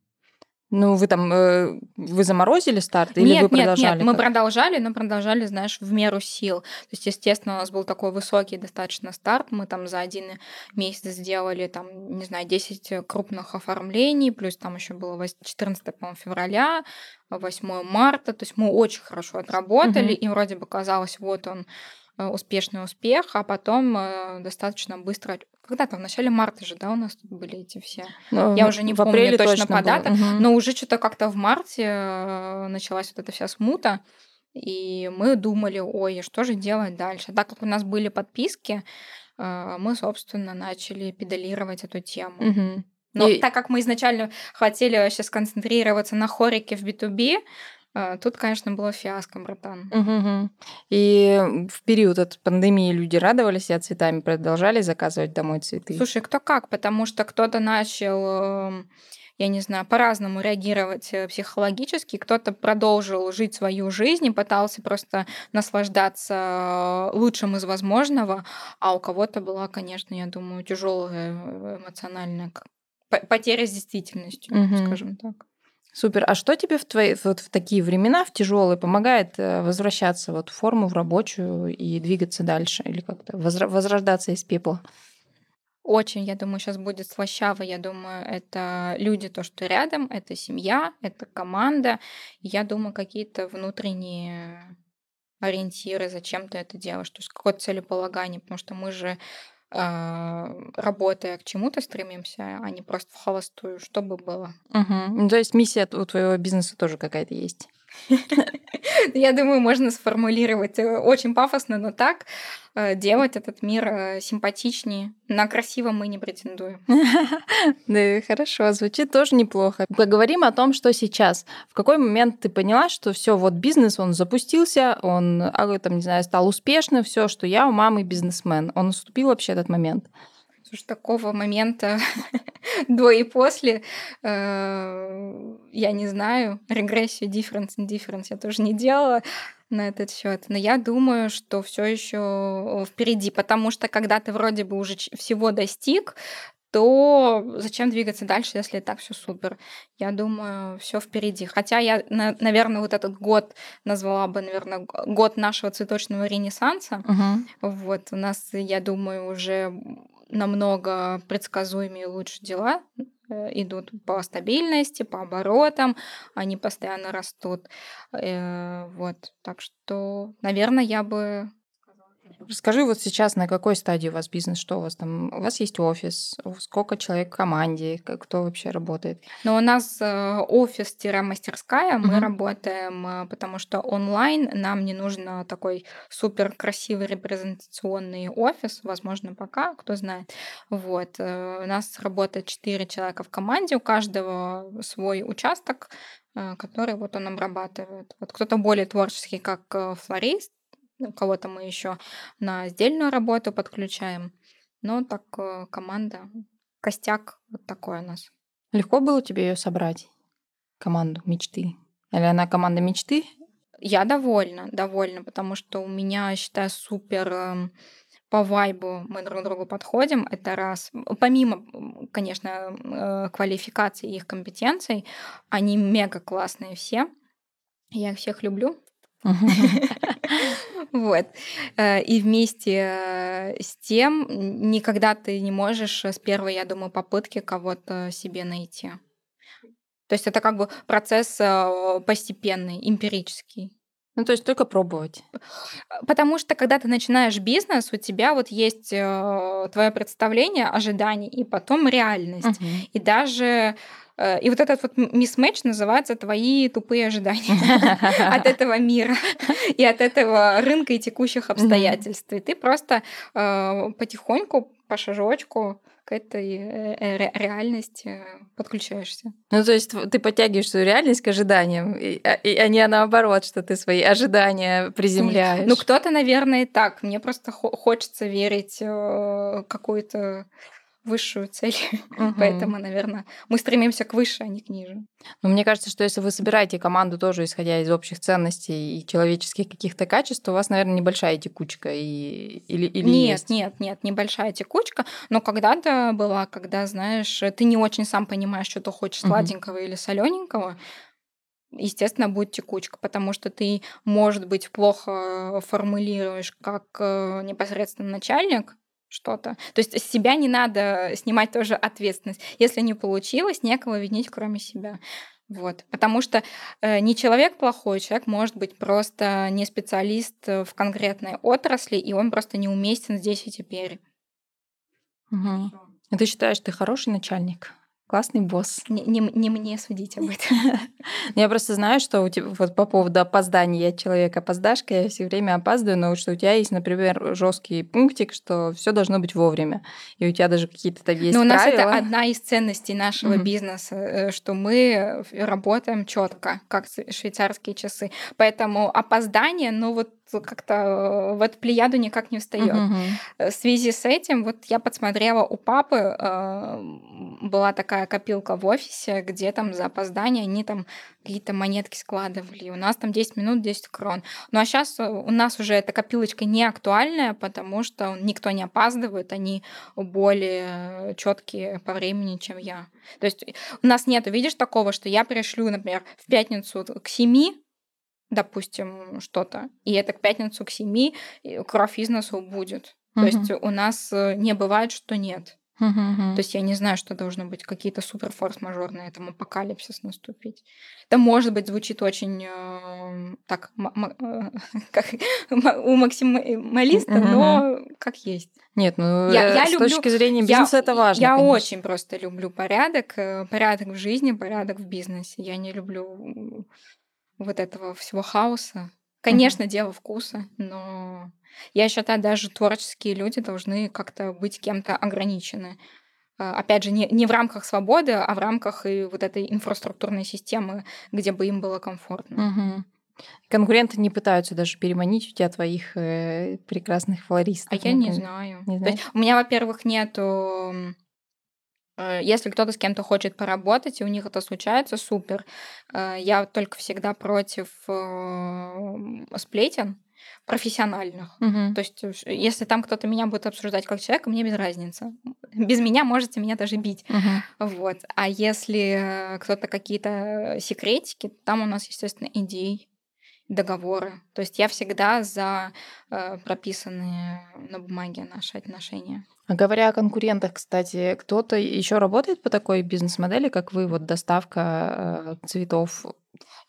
Ну, вы там, э, вы заморозили старт или нет, вы нет, продолжали? нет, мы как? продолжали, но продолжали, знаешь, в меру сил. То есть, естественно, у нас был такой высокий достаточно старт. Мы там за один месяц сделали, там, не знаю, 10 крупных оформлений, плюс там еще было вось- 14 по-моему, февраля, 8 марта. То есть мы очень хорошо отработали, Мгм. и вроде бы казалось, вот он э, успешный успех, а потом э, достаточно быстро... Когда-то в начале марта же, да, у нас тут были эти все Ну, я уже не в помню апреле точно по датам, Мгм. но уже что-то как-то в марте э, началась вот эта вся смута, и мы думали, ой, а что же делать дальше? Так как у нас были подписки, э, мы, собственно, начали педалировать эту тему. Мгм. Но И- так как мы изначально хотели вообще сконцентрироваться на хорике в B2B, э, тут, конечно, было фиаско, братан. Мгм. И в период от пандемии люди радовались себя цветами, продолжали заказывать домой цветы. Слушай, кто как, потому что кто-то начал, эм, я не знаю, по-разному реагировать э, психологически, кто-то продолжил жить свою жизнь и пытался просто наслаждаться э, лучшим из возможного, а у кого-то была, конечно, я думаю, тяжелая э, эмоциональная потеря с действительностью, Мгм. скажем так. Супер. А что тебе в твои вот в такие времена, в тяжелые, помогает э, возвращаться вот в форму, в рабочую и двигаться дальше или как-то возрождаться из пепла? Очень, я думаю, сейчас будет слащаво. Я думаю, это люди, то, что рядом, это семья, это команда. Я думаю, какие-то внутренние ориентиры, зачем ты это делаешь, то есть какое-то целеполагание, потому что мы же работая к чему-то стремимся, а не просто в холостую, чтобы было. Ну, то есть миссия у твоего бизнеса тоже какая-то есть. [LAUGHS] Я думаю, можно сформулировать э, очень пафосно, но так э, делать этот мир э, симпатичнее. На красиво мы не претендуем. [LAUGHS] Да, хорошо, звучит тоже неплохо. Поговорим о том, что сейчас. В какой момент ты поняла, что все, вот бизнес, он запустился, он, а, там, не знаю, стал успешным, все, что я у мамы бизнесмен. Он наступил вообще этот момент? Слушай, такого момента [LAUGHS] до и после э, я не знаю. Регрессию, difference, indifference я тоже не делала. на этот счет. Но я думаю, что все еще впереди, потому что когда ты вроде бы уже всего достиг, то зачем двигаться дальше, если и так все супер? Я думаю, все впереди. Хотя я, наверное, вот этот год назвала бы, наверное, год нашего цветочного ренессанса. Угу. Вот у нас, я думаю, уже намного предсказуемее лучше дела э, идут по стабильности, по оборотам, они постоянно растут. Э, вот, так что, наверное, я бы Расскажи вот сейчас, на какой стадии у вас бизнес, что у вас там? У вас есть офис, сколько человек в команде, кто вообще работает? Но у нас э, офис-мастерская, мы угу. работаем, э, потому что онлайн нам не нужно такой супер красивый репрезентационный офис, возможно, пока, кто знает. Вот. Э, у нас работает 4 человека в команде, у каждого свой участок, который вот он обрабатывает. Вот кто-то более творческий, как флорист, ну, кого-то мы еще на сдельную работу подключаем. Но так э, команда, костяк вот такой у нас. Легко было тебе ее собрать, команду мечты? Или она команда мечты? Я довольна, довольна, потому что у меня, считаю, супер эм, по вайбу мы друг к другу подходим, это раз. Помимо, конечно, э, квалификации и их компетенций, они мега классные все. Я их всех люблю. [LAUGHS] Вот. Э, и вместе э, с тем никогда ты не можешь с первой, я думаю, попытки кого-то себе найти. То есть это как бы процесс э, постепенный, эмпирический. Ну, то есть только пробовать. Потому что когда ты начинаешь бизнес, у тебя вот есть твое представление, ожидание, и потом реальность. Угу. И даже Э, и вот этот вот мисс-мэч называется твои тупые ожидания [LAUGHS] от этого мира [LAUGHS] и от этого рынка и текущих обстоятельств. И ты просто э, потихоньку, по шажочку этой э, реальности подключаешься. Ну, то есть ты подтягиваешь свою реальность к ожиданиям, а, а не наоборот, что ты свои ожидания приземляешь. Ну, кто-то, наверное, и так. Мне просто хочется верить какую-то высшую цель. [LAUGHS] Угу. Поэтому, наверное, мы стремимся к выше, а не к ниже. Но мне кажется, что если вы собираете команду тоже исходя из общих ценностей и человеческих каких-то качеств, у вас, наверное, небольшая текучка и или, или нет, есть? нет, нет, небольшая текучка. Но когда-то была, когда знаешь, ты не очень сам понимаешь, что ты хочешь сладенького угу. или солененького, естественно, будет текучка, потому что ты, может быть, плохо формулируешь как э, непосредственно начальник, что-то. То есть с себя не надо снимать тоже ответственность. Если не получилось, некого винить, кроме себя. Вот. Потому что э, не человек плохой, человек может быть просто не специалист в конкретной отрасли, и он просто неуместен здесь и теперь. Угу. А ты считаешь, ты хороший начальник? Классный босс. Не, не, не мне судить об этом. [LAUGHS] Я просто знаю, что у тебя вот по поводу опозданий, я человек опоздашка, я все время опаздываю, но что у тебя есть, например, жесткий пунктик, что все должно быть вовремя. И у тебя даже какие-то там есть. Но у нас это одна из ценностей нашего бизнеса, э, что мы работаем четко, как швейцарские часы. Поэтому опоздание, ну вот как-то э, в эту плеяду никак не встает. Uh-huh. В связи с этим, вот я подсмотрела у папы, э, была такая копилка в офисе, где там за опоздание они там какие-то монетки складывали. У нас там 10 минут, 10 крон. Ну а сейчас у нас уже эта копилочка не актуальная, потому что никто не опаздывает, они более четкие по времени, чем я. То есть у нас нет, видишь, такого, что я пришлю, например, в пятницу к 7, допустим, что-то, и это к пятницу к семи кровь из носу будет. То есть у нас э, не бывает, что нет. Угу, То есть я не знаю, что должно быть какие-то супер форс-мажорные, там апокалипсис наступить. Это может быть звучит очень э, так [LAUGHS] как у максималиста, угу. но как есть. Нет, ну я, э, я с люблю, точки зрения бизнеса я, это важно. Я конечно. очень просто люблю порядок, э, порядок в жизни, порядок в бизнесе. Я не люблю вот этого всего хаоса. Конечно, mm-hmm. дело вкуса, но я считаю, даже творческие люди должны как-то быть кем-то ограничены. А, опять же, не, не в рамках свободы, а в рамках и вот этой инфраструктурной системы, где бы им было комфортно. Угу. Конкуренты не пытаются даже переманить у тебя твоих э, прекрасных флористов. А я не знаю. Не. То есть у меня, во-первых, нету если кто-то с кем-то хочет поработать, и у них это случается, супер. Э, я только всегда против э, сплетен профессиональных. Мгм. То есть, уж если там кто-то меня будет обсуждать как человека, мне без разницы. [LAUGHS] Без меня можете меня даже бить. Мгм. Вот. А если э, кто-то какие-то секретики, там у нас, естественно, идей, договоры. То есть я всегда за э, прописанные на бумаге наши отношения. А говоря о конкурентах, кстати, кто-то еще работает по такой бизнес-модели, как вы, вот доставка э, цветов?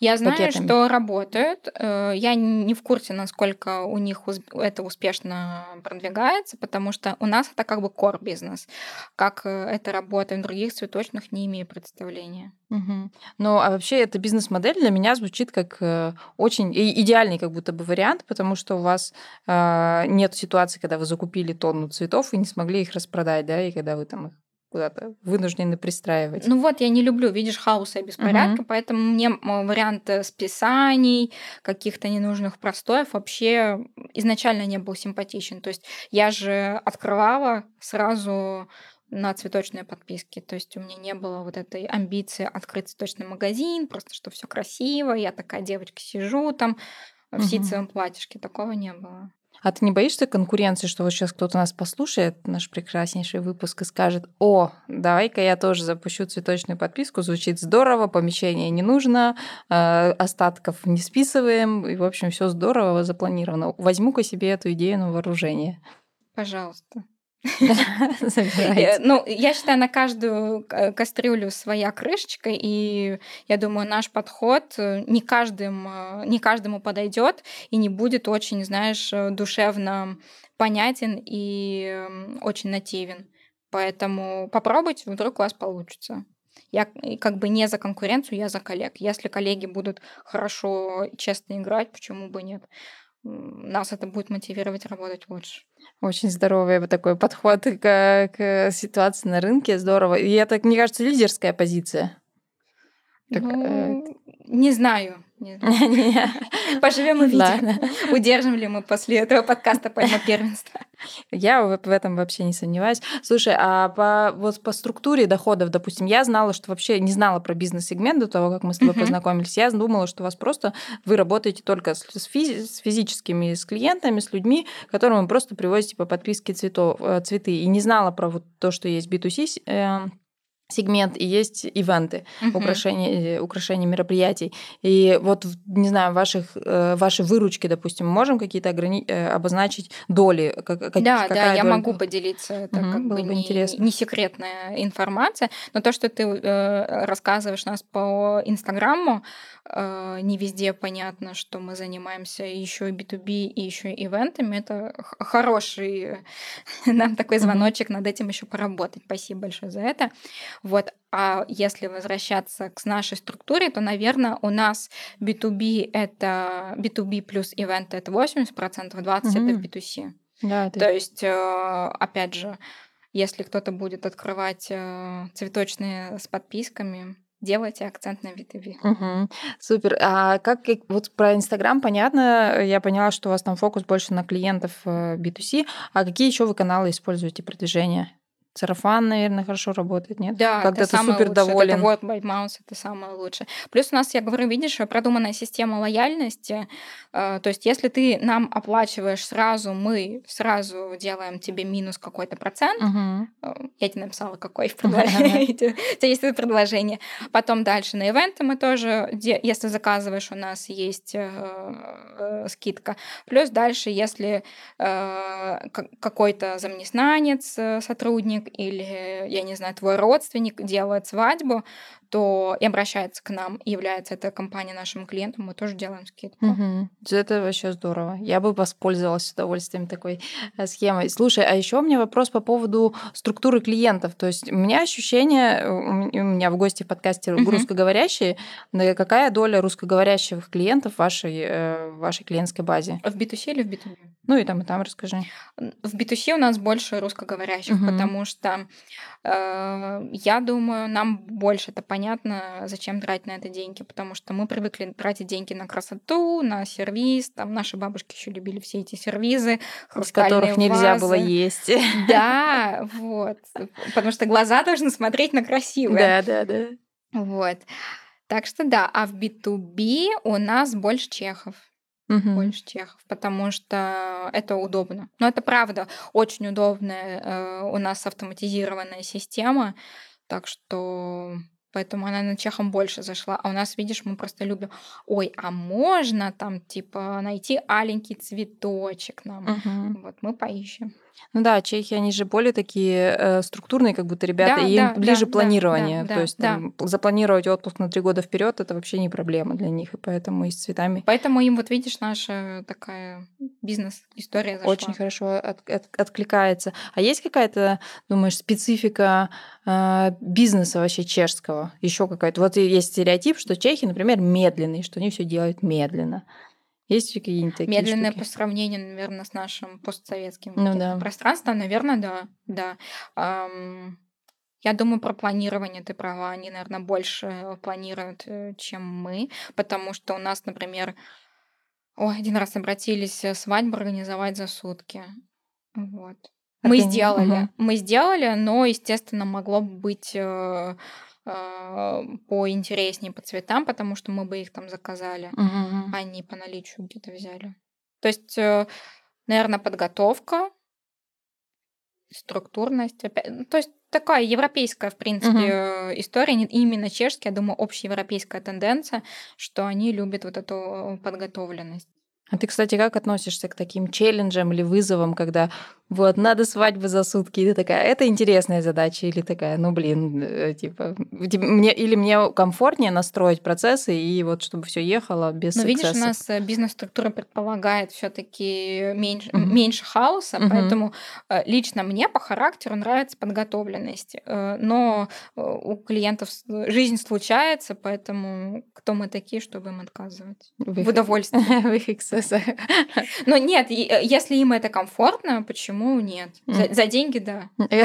Я знаю, пакетами. что работают. Э, Я не в курсе, насколько у них это успешно продвигается, потому что у нас это как бы core бизнес. Как э, это работает в других цветочных, не имею представления. Мгм. Ну, а вообще эта бизнес-модель для меня звучит как э, очень идеальный как будто бы вариант, потому что у вас нет ситуации, когда вы закупили тонну цветов и не смогли их распродать, да, и когда вы там их куда-то вынуждены пристраивать. Ну вот, я не люблю, видишь, хаоса и беспорядка, поэтому мне вариант э, списаний, каких-то ненужных простоев вообще изначально не был симпатичен. То есть я же открывала сразу на цветочные подписки. То есть у меня не было вот этой амбиции открыть цветочный магазин, просто что все красиво, я такая девочка сижу там в Мгм. ситцевом платьишке. Такого не было. А ты не боишься конкуренции, что вот сейчас кто-то нас послушает, наш прекраснейший выпуск, и скажет, о, давай-ка я тоже запущу цветочную подписку, звучит здорово, помещение не нужно, э, остатков не списываем, и, в общем, все здорово запланировано. Возьму-ка себе эту идею на вооружение. Пожалуйста. [LAUGHS] Э. Ну, я считаю, на каждую кастрюлю своя крышечка, и я думаю, наш подход э, не, каждым, э, не каждому подойдет и не будет очень, знаешь, душевно понятен и м, очень нативен. Поэтому попробуйте, вдруг у вас получится. Я как бы не за конкуренцию, я за коллег. Если коллеги будут хорошо, честно играть, почему бы нет? Нас это будет мотивировать работать лучше. Очень здоровый вот такой подход к, к ситуации на рынке, здорово. И это, мне кажется, лидерская позиция. Так, э, Ну, не знаю. не [LAUGHS] знаю. Поживем и видим. [LAUGHS] Удержим ли мы после этого подкаста пойму первенство. Я в этом вообще не сомневаюсь. Слушай, а по, вот по структуре доходов, допустим, я знала, что вообще не знала про бизнес-сегмент до того, как мы с тобой познакомились. Я думала, что у вас просто вы работаете только с, с физи- с физическими, с клиентами, с людьми, которым вы просто привозите по подписке цветов, э, цветы. И не знала про вот то, что есть B2C с- э, сегмент и есть ивенты, Мгм. украшения, украшения мероприятий. И вот, не знаю, ваших, э, ваши выручки, допустим, можем какие-то ограни- э, обозначить доли? Как, Да, да, какая я доля? могу поделиться. Это Мгм, как бы не, интересно. не секретная информация. Но то, что ты э, рассказываешь нас по Инстаграму, э, не везде понятно, что мы занимаемся еще и B2B, и еще и ивентами. Это хороший [LAUGHS] нам такой звоночек над этим еще поработать. Спасибо большое за это. Вот. А если возвращаться к нашей структуре, то, наверное, у нас B2B это B2B плюс ивент это 80%, 20% это Мгм. B2C. Да, ты- То есть, э, опять же, если кто-то будет открывать э, цветочные с подписками, делайте акцент на B2B. Мгм. Супер. А как вот про Инстаграм понятно, я поняла, что у вас там фокус больше на клиентов э, B2C. А какие еще вы каналы используете продвижения? Сарафан, наверное, хорошо работает, нет? Да, Когда это ты самое супер лучшее. доволен. Это by Mouse, это самое лучшее. Плюс у нас, я говорю, видишь, продуманная система лояльности. Э, То есть, если ты нам оплачиваешь сразу, мы сразу делаем тебе минус какой-то процент. Э, Я тебе написала, какой в предложении. [LAUGHS] Есть это предложение. Потом дальше на ивенты мы тоже, если заказываешь, у нас есть э, скидка. Плюс дальше, если какой-то замнеснанец, сотрудник или, я не знаю, твой родственник делает свадьбу, то и обращается к нам, и является эта компания нашим клиентом, мы тоже делаем скидку. Мгм. Это вообще здорово. Я бы воспользовалась с удовольствием такой э, схемой. Слушай, а еще у меня вопрос по поводу структуры клиентов. То есть у меня ощущение, э, у меня в гости в подкасте Мгм. русскоговорящие, какая доля русскоговорящих клиентов в вашей, э, в вашей клиентской базе? В B2C или в B2B? Ну и там, и там расскажи. В B2C у нас больше русскоговорящих, Мгм. потому что э, я думаю, нам больше это понятно, зачем тратить на это деньги, потому что мы привыкли тратить деньги на красоту, на сервис, там наши бабушки еще любили все эти сервизы, с которых нельзя было есть. Да, вот, потому что глаза должны смотреть на красивое. Да, да, да. Вот. Так что да, а в B2B у нас больше чехов. Мгм. Больше чехов, потому что это удобно. Но это правда очень удобная э, у нас автоматизированная система, так что поэтому она на чехам больше зашла. А у нас, видишь, мы просто любим, ой, а можно там типа найти аленький цветочек нам? Мгм. Вот мы поищем. Ну да, чехи, они же более такие э, структурные, как будто ребята, Да, и им да, ближе да, планирование. да, То да, есть да. там, запланировать отпуск на три года вперед это вообще не проблема для них, и поэтому и с цветами Поэтому им, вот видишь, наша такая бизнес-история зашла. очень хорошо от- от- откликается. А есть какая-то, думаешь, специфика э, бизнеса вообще чешского? Еще какая-то? Вот есть стереотип, что чехи, например, медленные, что они все делают медленно. Есть какие-нибудь такие Медленное штуки? по сравнению, наверное, с нашим постсоветским Ну да. пространством, наверное, да, да. Ам, я думаю, про планирование ты права. Они, наверное, больше планируют, э, чем мы, потому что у нас, например, ой, один раз обратились э, свадьбу организовать за сутки. Вот. Мы сделали, Мгм. мы сделали, но, естественно, могло бы быть э, э, поинтереснее по цветам, потому что мы бы их там заказали Мгм. а не по наличию где-то взяли. То есть, наверное, подготовка, структурность, опять, ну, то есть такая европейская, в принципе, э, история, не именно чешская, я думаю, общеевропейская тенденция, что они любят вот эту подготовленность. А ты, кстати, как относишься к таким челленджам или вызовам, когда вот надо свадьбы за сутки, и ты такая, это интересная задача, или такая, ну блин, э, типа, мне, или мне комфортнее настроить процессы, и вот чтобы все ехало без Но видишь, у нас э, бизнес-структура предполагает все-таки меньше, Мгм. меньше хаоса, Мгм. поэтому э, лично мне по характеру нравится подготовленность. Но у клиентов жизнь случается, поэтому кто мы такие, чтобы им отказывать? В В удовольствии. в их эксцессах. Но нет, если им это комфортно, почему нет? За, за деньги, да. [LAUGHS]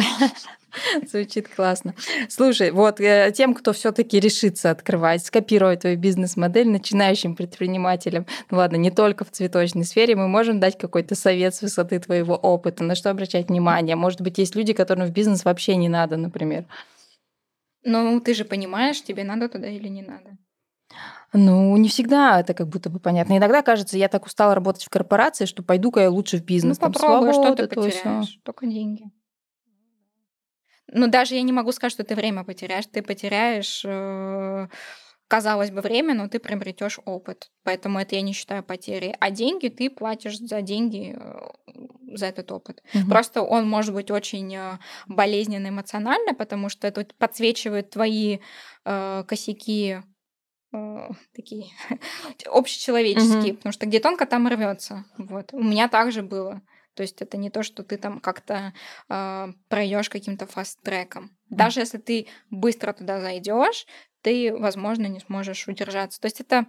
Звучит классно. Слушай, вот э, тем, кто все-таки решится открывать, скопировать твою бизнес-модель начинающим предпринимателям, ну ладно, не только в цветочной сфере, мы можем дать какой-то совет с высоты твоего опыта, на что обращать внимание. Может быть, есть люди, которым в бизнес вообще не надо, например. Но ты же понимаешь, тебе надо туда или не надо. Ну, не всегда это как будто бы понятно. Иногда кажется, я так устала работать в корпорации, что пойду-ка я лучше в бизнес. ну Там попробуй, что свобода, ты то всё. потеряешь? Только деньги. Ну даже я не могу сказать, что ты время потеряешь. Ты потеряешь, э, казалось бы, время, но ты приобретешь опыт. Поэтому это я не считаю потерей. А деньги ты платишь за деньги э, за этот опыт. Мгм. Просто он может быть очень э, болезненно эмоционально, потому что это подсвечивает твои э, косяки э, такие [LAUGHS] общечеловеческие, потому что где тонко, там и рвется. Вот. У меня также было. То есть это не то, что ты там как-то э, пройдешь каким-то фаст-треком. Даже если ты быстро туда зайдешь, ты, возможно, не сможешь удержаться. То есть это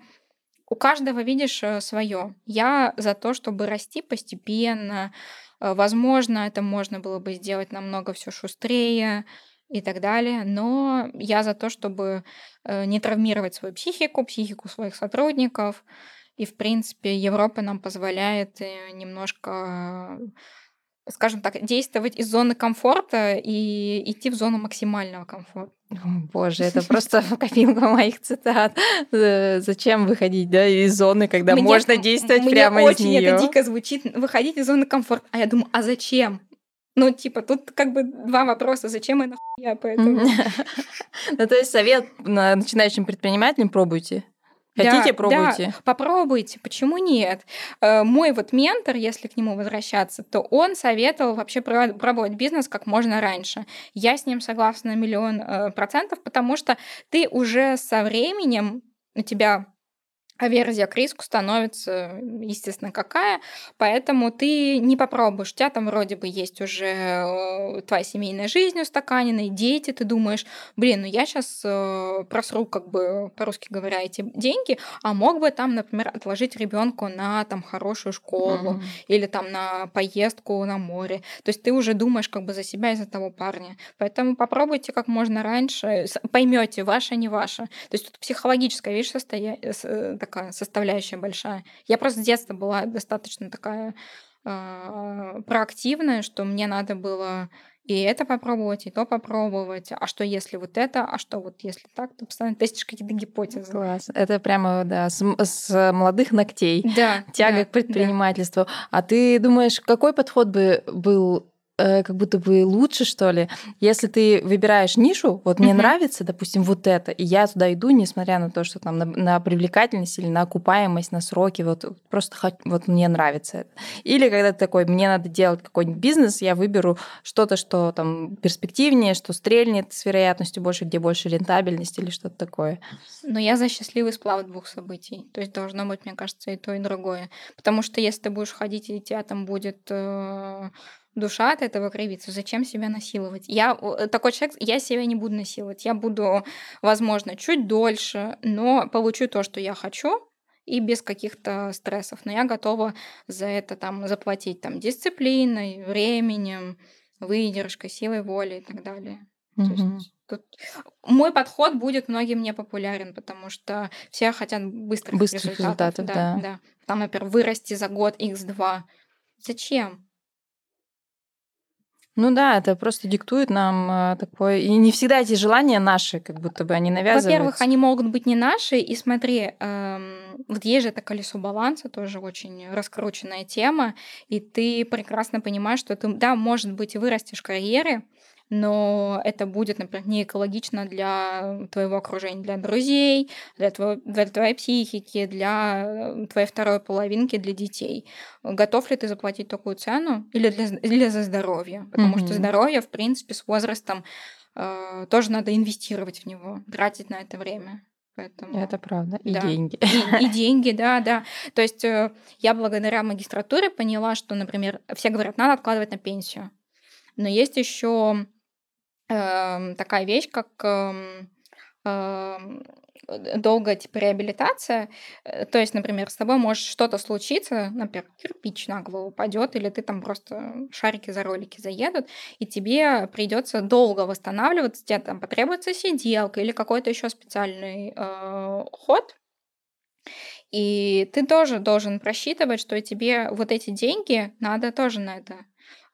у каждого, видишь, свое. Я за то, чтобы расти постепенно. Э, Возможно, это можно было бы сделать намного все шустрее и так далее. Но я за то, чтобы э, не травмировать свою психику, психику своих сотрудников. И, в принципе, Европа нам позволяет э, немножко, э, скажем так, действовать из зоны комфорта и идти в зону максимального комфорта. О, Боже, это просто [LAUGHS] копилка моих цитат. Зачем выходить да, из зоны, когда Мне- можно действовать прямо из очень это нее? дико звучит, выходить из зоны комфорта. А я думаю, а зачем? Ну, типа, тут как бы два вопроса. Зачем и нахуя? Поэтому... [LAUGHS] Ну, то есть совет на- начинающим предпринимателям пробуйте. Да, Хотите, да, пробуйте. попробуйте, почему нет? Э, Мой вот ментор, если к нему возвращаться, то он советовал вообще про- пробовать бизнес как можно раньше. Я с ним согласна на миллион э, процентов, потому что ты уже со временем, у тебя аверзия к риску становится, естественно, какая, поэтому ты не попробуешь. У тебя там вроде бы есть уже э, твоя семейная жизнь устаканенная, дети, ты думаешь, блин, ну я сейчас э, просру, как бы, по-русски говоря, эти деньги, а мог бы там, например, отложить ребенку на там хорошую школу mm-hmm. или там на поездку на море. То есть ты уже думаешь как бы за себя и за того парня. Поэтому попробуйте как можно раньше, поймете, ваше, не ваше. То есть тут психологическая вещь состоя... Такая составляющая большая. Я просто с детства была достаточно такая э, проактивная, что мне надо было и это попробовать, и то попробовать. А что если вот это, а что вот если так, ты постоянно тестишь какие-то гипотезы. Класс. Это прямо, да, с, с молодых ногтей. Да. Тяга да, к предпринимательству. Да. А ты думаешь, какой подход бы был Э, как будто бы лучше, что ли. Если ты выбираешь нишу, вот мне mm-hmm. нравится, допустим, вот это, и я туда иду, несмотря на то, что там на, на привлекательность или на окупаемость, на сроки, вот просто вот мне нравится это. Или когда ты такой, мне надо делать какой-нибудь бизнес, я выберу что-то, что там перспективнее, что стрельнет с вероятностью больше, где больше рентабельность или что-то такое. Но я за счастливый сплав двух событий. То есть должно быть, мне кажется, и то, и другое. Потому что если ты будешь ходить, и тебя там будет э, душа от этого кривится. Зачем себя насиловать? Я э, такой человек, я себя не буду насиловать. Я буду, возможно, чуть дольше, но получу то, что я хочу, и без каких-то стрессов. Но я готова за это там заплатить там дисциплиной, временем, выдержкой, силой воли и так далее. Mm-hmm. тут мой подход будет многим не популярен, потому что все хотят быстрых, быстрых результатов. результатов да, да. да. Там, например, вырасти за год x2. Зачем? Ну да, это просто диктует нам э, такое. И не всегда эти желания наши, как будто бы они навязываются. Во-первых, они могут быть не наши. И смотри, эм, вот есть же это колесо баланса, тоже очень раскрученная тема. И ты прекрасно понимаешь, что ты, да, может быть, вырастешь в карьере, но это будет, например, не экологично для твоего окружения, для друзей, для, твоего, для твоей психики, для э, твоей второй половинки, для детей. Готов ли ты заплатить такую цену или, для, или за здоровье? Потому mm-hmm. что здоровье, в принципе, с возрастом э, тоже надо инвестировать в него, тратить на это время. Поэтому, это правда. И да. деньги. И, и [LAUGHS] деньги, да, да. То есть э, я благодаря магистратуре поняла, что, например, все говорят, надо откладывать на пенсию. Но есть еще э, такая вещь, как э, э, долгая типа реабилитация. Э, то есть, например, с тобой может что-то случиться, например, кирпич на голову упадет, или ты там просто шарики за ролики заедут, и тебе придется долго восстанавливаться, тебе там потребуется сиделка или какой-то еще специальный э, ход. И ты тоже должен просчитывать, что тебе вот эти деньги надо тоже на это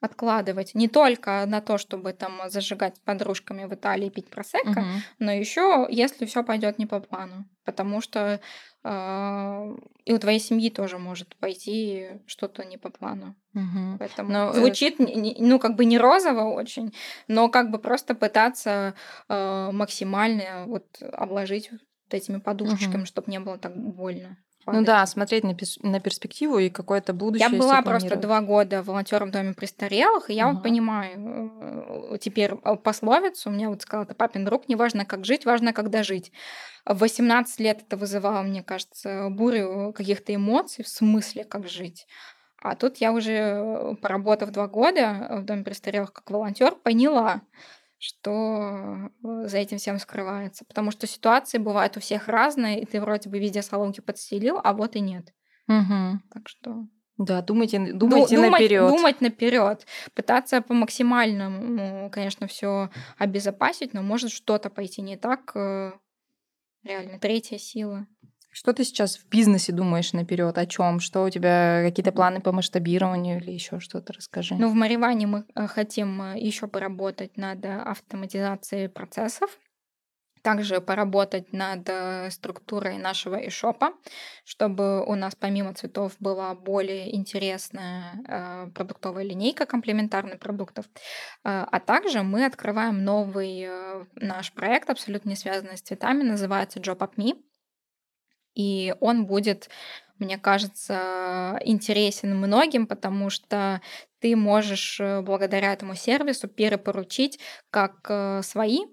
откладывать не только на то, чтобы там зажигать с подружками в Италии пить просека, угу. но еще если все пойдет не по плану, потому что э, и у твоей семьи тоже может пойти что-то не по плану. Угу. Поэтому но, э, звучит ну как бы не розово очень, но как бы просто пытаться э, максимально вот обложить вот этими подушечками, угу. чтобы не было так больно. Ну да, смотреть на, на перспективу и какое-то будущее. Я была просто два года волонтером в доме престарелых, и я угу. вот понимаю э, теперь э, пословицу, меня вот сказал, это папин друг, не важно, как жить, важно, когда жить. В 18 лет это вызывало, мне кажется, бурю каких-то эмоций, в смысле, как жить. А тут я уже, э, поработав два года в доме престарелых как волонтер, поняла, что э, за этим всем скрывается. Потому что ситуации бывают у всех разные, и ты вроде бы везде соломки подстелил, а вот и нет. Угу. Так что... Да, думайте, думайте Ду- наперед. Думать наперед. Пытаться по максимальному, конечно, все обезопасить, но может что-то пойти не так. Э, реально, третья сила. Что ты сейчас в бизнесе думаешь наперед? О чем? Что у тебя какие-то планы по масштабированию или еще что-то? Расскажи. Ну, в Мариване мы э, хотим э, еще поработать над автоматизацией процессов также поработать над э, структурой нашего ишопа, чтобы у нас помимо цветов была более интересная продуктовая линейка комплементарных продуктов. А также мы открываем новый наш проект, абсолютно не связанный с цветами, называется Job Up Me. И он будет, мне кажется, интересен многим, потому что ты можешь э, благодаря этому сервису перепоручить как э, свои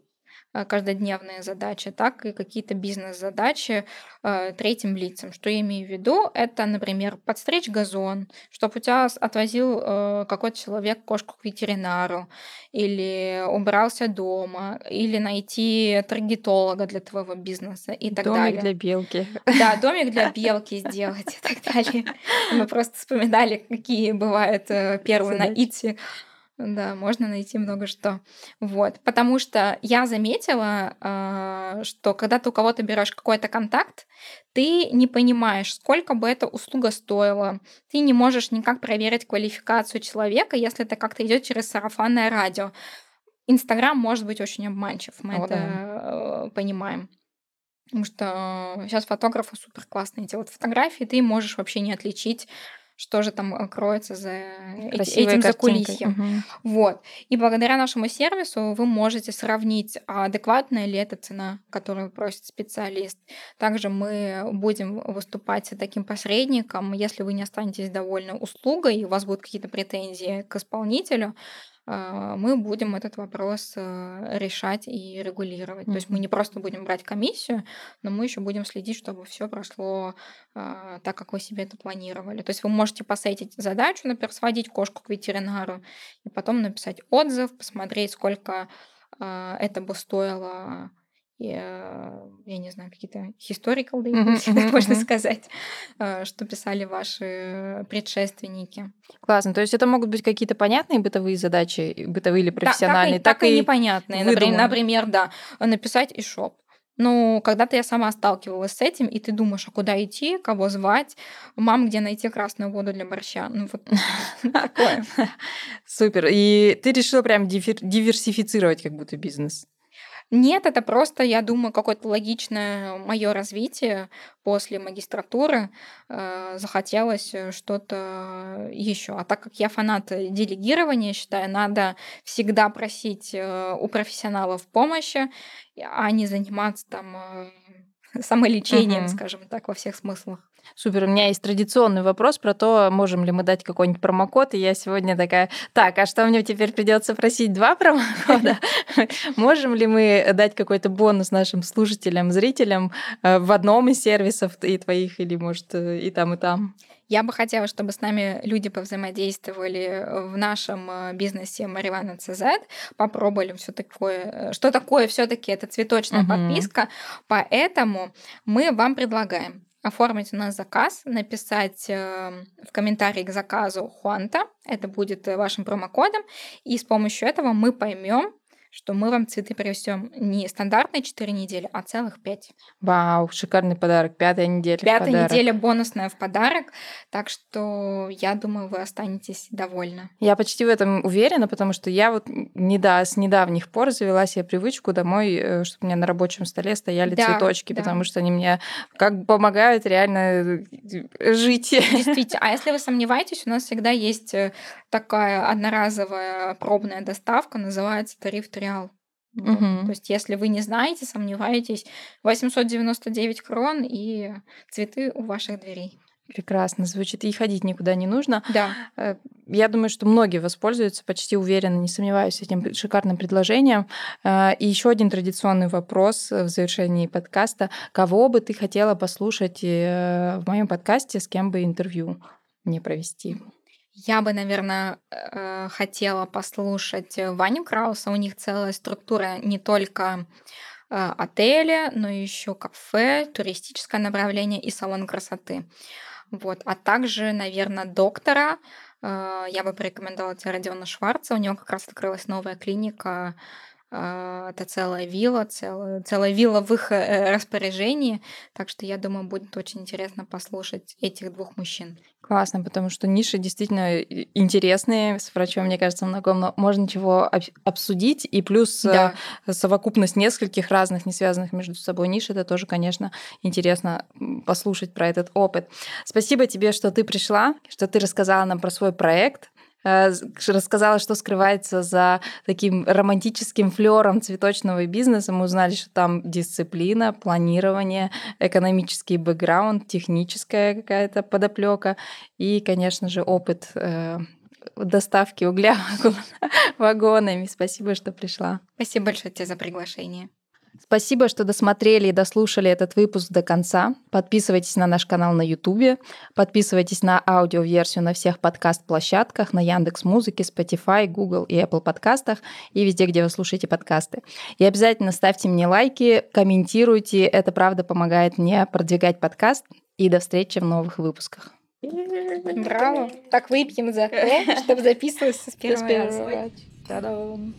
каждодневные задачи, так и какие-то бизнес-задачи э, третьим лицам. Что я имею в виду? Это, например, подстричь газон, чтобы у тебя отвозил э, какой-то человек кошку к ветеринару, или убрался дома, или найти таргетолога для твоего бизнеса и так домик далее. для белки. Да, домик для [LAUGHS] белки сделать и так далее. Мы просто вспоминали, какие бывают э, первые на Задачи. Да, можно найти много что. Вот. Потому что я заметила, а, что когда ты у кого-то берешь какой-то контакт, ты не понимаешь, сколько бы эта услуга стоила. Ты не можешь никак проверить квалификацию человека, если это как-то идет через сарафанное радио. Инстаграм может быть очень обманчив, мы О, это да. э, понимаем. Потому что сейчас фотографы супер классные делают фотографии, ты можешь вообще не отличить, что же там э, кроется за эти- Красивой этим закулисьем. Мгм. Вот. И благодаря нашему сервису вы можете сравнить, а адекватная ли эта цена, которую просит специалист. Также мы будем выступать таким посредником. Если вы не останетесь довольны услугой, и у вас будут какие-то претензии к исполнителю, мы будем этот вопрос э, решать и регулировать. То есть мы не просто будем брать комиссию, но мы еще будем следить, чтобы все прошло а, так, как вы себе это планировали. То есть вы можете посетить задачу, например, сводить кошку к ветеринару, и потом написать отзыв, посмотреть, сколько а, это бы стоило, и, э, я не знаю, какие-то historical если [LAUGHS] так мгм, можно сказать, э, что писали ваши предшественники. Классно. То есть это могут быть какие-то понятные бытовые задачи, бытовые или так, профессиональные, и, так и непонятные. Например, например, да, написать и шоп. Ну, когда-то я сама сталкивалась с этим, и ты думаешь, а куда идти, кого звать, мам, где найти красную воду для борща. Ну, вот [LAUGHS] такое. [LAUGHS] Супер. И ты решила прям диверсифицировать как будто бизнес. Нет, это просто, я думаю, какое-то логичное мое развитие после магистратуры. э, захотелось э, что-то еще. А так как я фанат делегирования, считаю, надо всегда просить э, у профессионалов помощи, а не заниматься там э, [LAUGHS] самолечением, Мгм. скажем так, во всех смыслах. Супер. У меня есть традиционный вопрос про то, можем ли мы дать какой-нибудь промокод. И я сегодня такая, так, а что мне теперь придется просить два [LAUGHS] промокода? Можем ли мы дать какой-то бонус нашим слушателям, зрителям э, в одном из сервисов и твоих, или, может, э, и там, и там? Я бы хотела, чтобы с нами люди повзаимодействовали в нашем э, бизнесе Маривана ЦЗ, попробовали все такое, что такое все-таки это цветочная подписка. Поэтому мы вам предлагаем оформить у нас заказ, написать э, в комментарии к заказу Хуанта, это будет э, вашим промокодом, и с помощью этого мы поймем, что мы вам цветы привезем не стандартные 4 недели, а целых 5. Вау, шикарный подарок. Пятая неделя. в Пятая подарок. неделя бонусная в подарок, так что я думаю, вы останетесь довольны. Я почти в этом уверена, потому что я вот не да, с недавних пор завела себе привычку домой, э, чтобы у меня на рабочем столе стояли Да, цветочки, да. потому что они мне как помогают реально э, жить. Действительно. А [LAUGHS] если вы сомневаетесь, у нас всегда есть э, такая одноразовая пробная доставка, называется тариф Триал. Вот. Мгм. То есть, если вы не знаете, сомневаетесь, 899 крон и цветы у ваших дверей. Прекрасно звучит. И ходить никуда не нужно. Да. Э, Я думаю, что многие воспользуются, почти уверенно, не сомневаюсь, этим шикарным предложением. Э, И еще один традиционный вопрос в завершении подкаста. Кого бы ты хотела послушать э, в моем подкасте, с кем бы интервью мне провести? Я бы, наверное, э, хотела послушать э, Ваню Крауса. У них целая структура не только э, отеля, но еще кафе, туристическое направление и салон красоты. Вот. А также, наверное, доктора. Я бы порекомендовала тебе Родиона Шварца. У него как раз открылась новая клиника. Это целая вилла, целая, целая вилла в их распоряжении. Так что я думаю, будет очень интересно послушать этих двух мужчин. Классно, потому что ниши действительно интересные. С врачом, мне кажется, много мо- можно чего об- обсудить. И плюс э, Да. совокупность нескольких разных, не связанных между собой ниш, это тоже, конечно, интересно послушать про этот опыт. Спасибо тебе, что ты пришла, что ты рассказала нам про свой проект, рассказала, что скрывается за таким романтическим флером цветочного бизнеса. Мы узнали, что там дисциплина, планирование, экономический бэкграунд, техническая какая-то подоплека и, конечно же, опыт э, доставки угля вагон- [LAUGHS] вагонами. Спасибо, что пришла. Спасибо большое тебе за приглашение. Спасибо, что досмотрели и дослушали этот выпуск до конца. Подписывайтесь на наш канал на YouTube, подписывайтесь на аудиоверсию на всех подкаст-площадках, на Яндекс Музыке, Spotify, Google и Apple подкастах и везде, где вы слушаете подкасты. И обязательно ставьте мне лайки, комментируйте, это правда помогает мне продвигать подкаст. И до встречи в новых выпусках. Браво! Так выпьем за то, чтобы записываться с первого раза. Та-дам!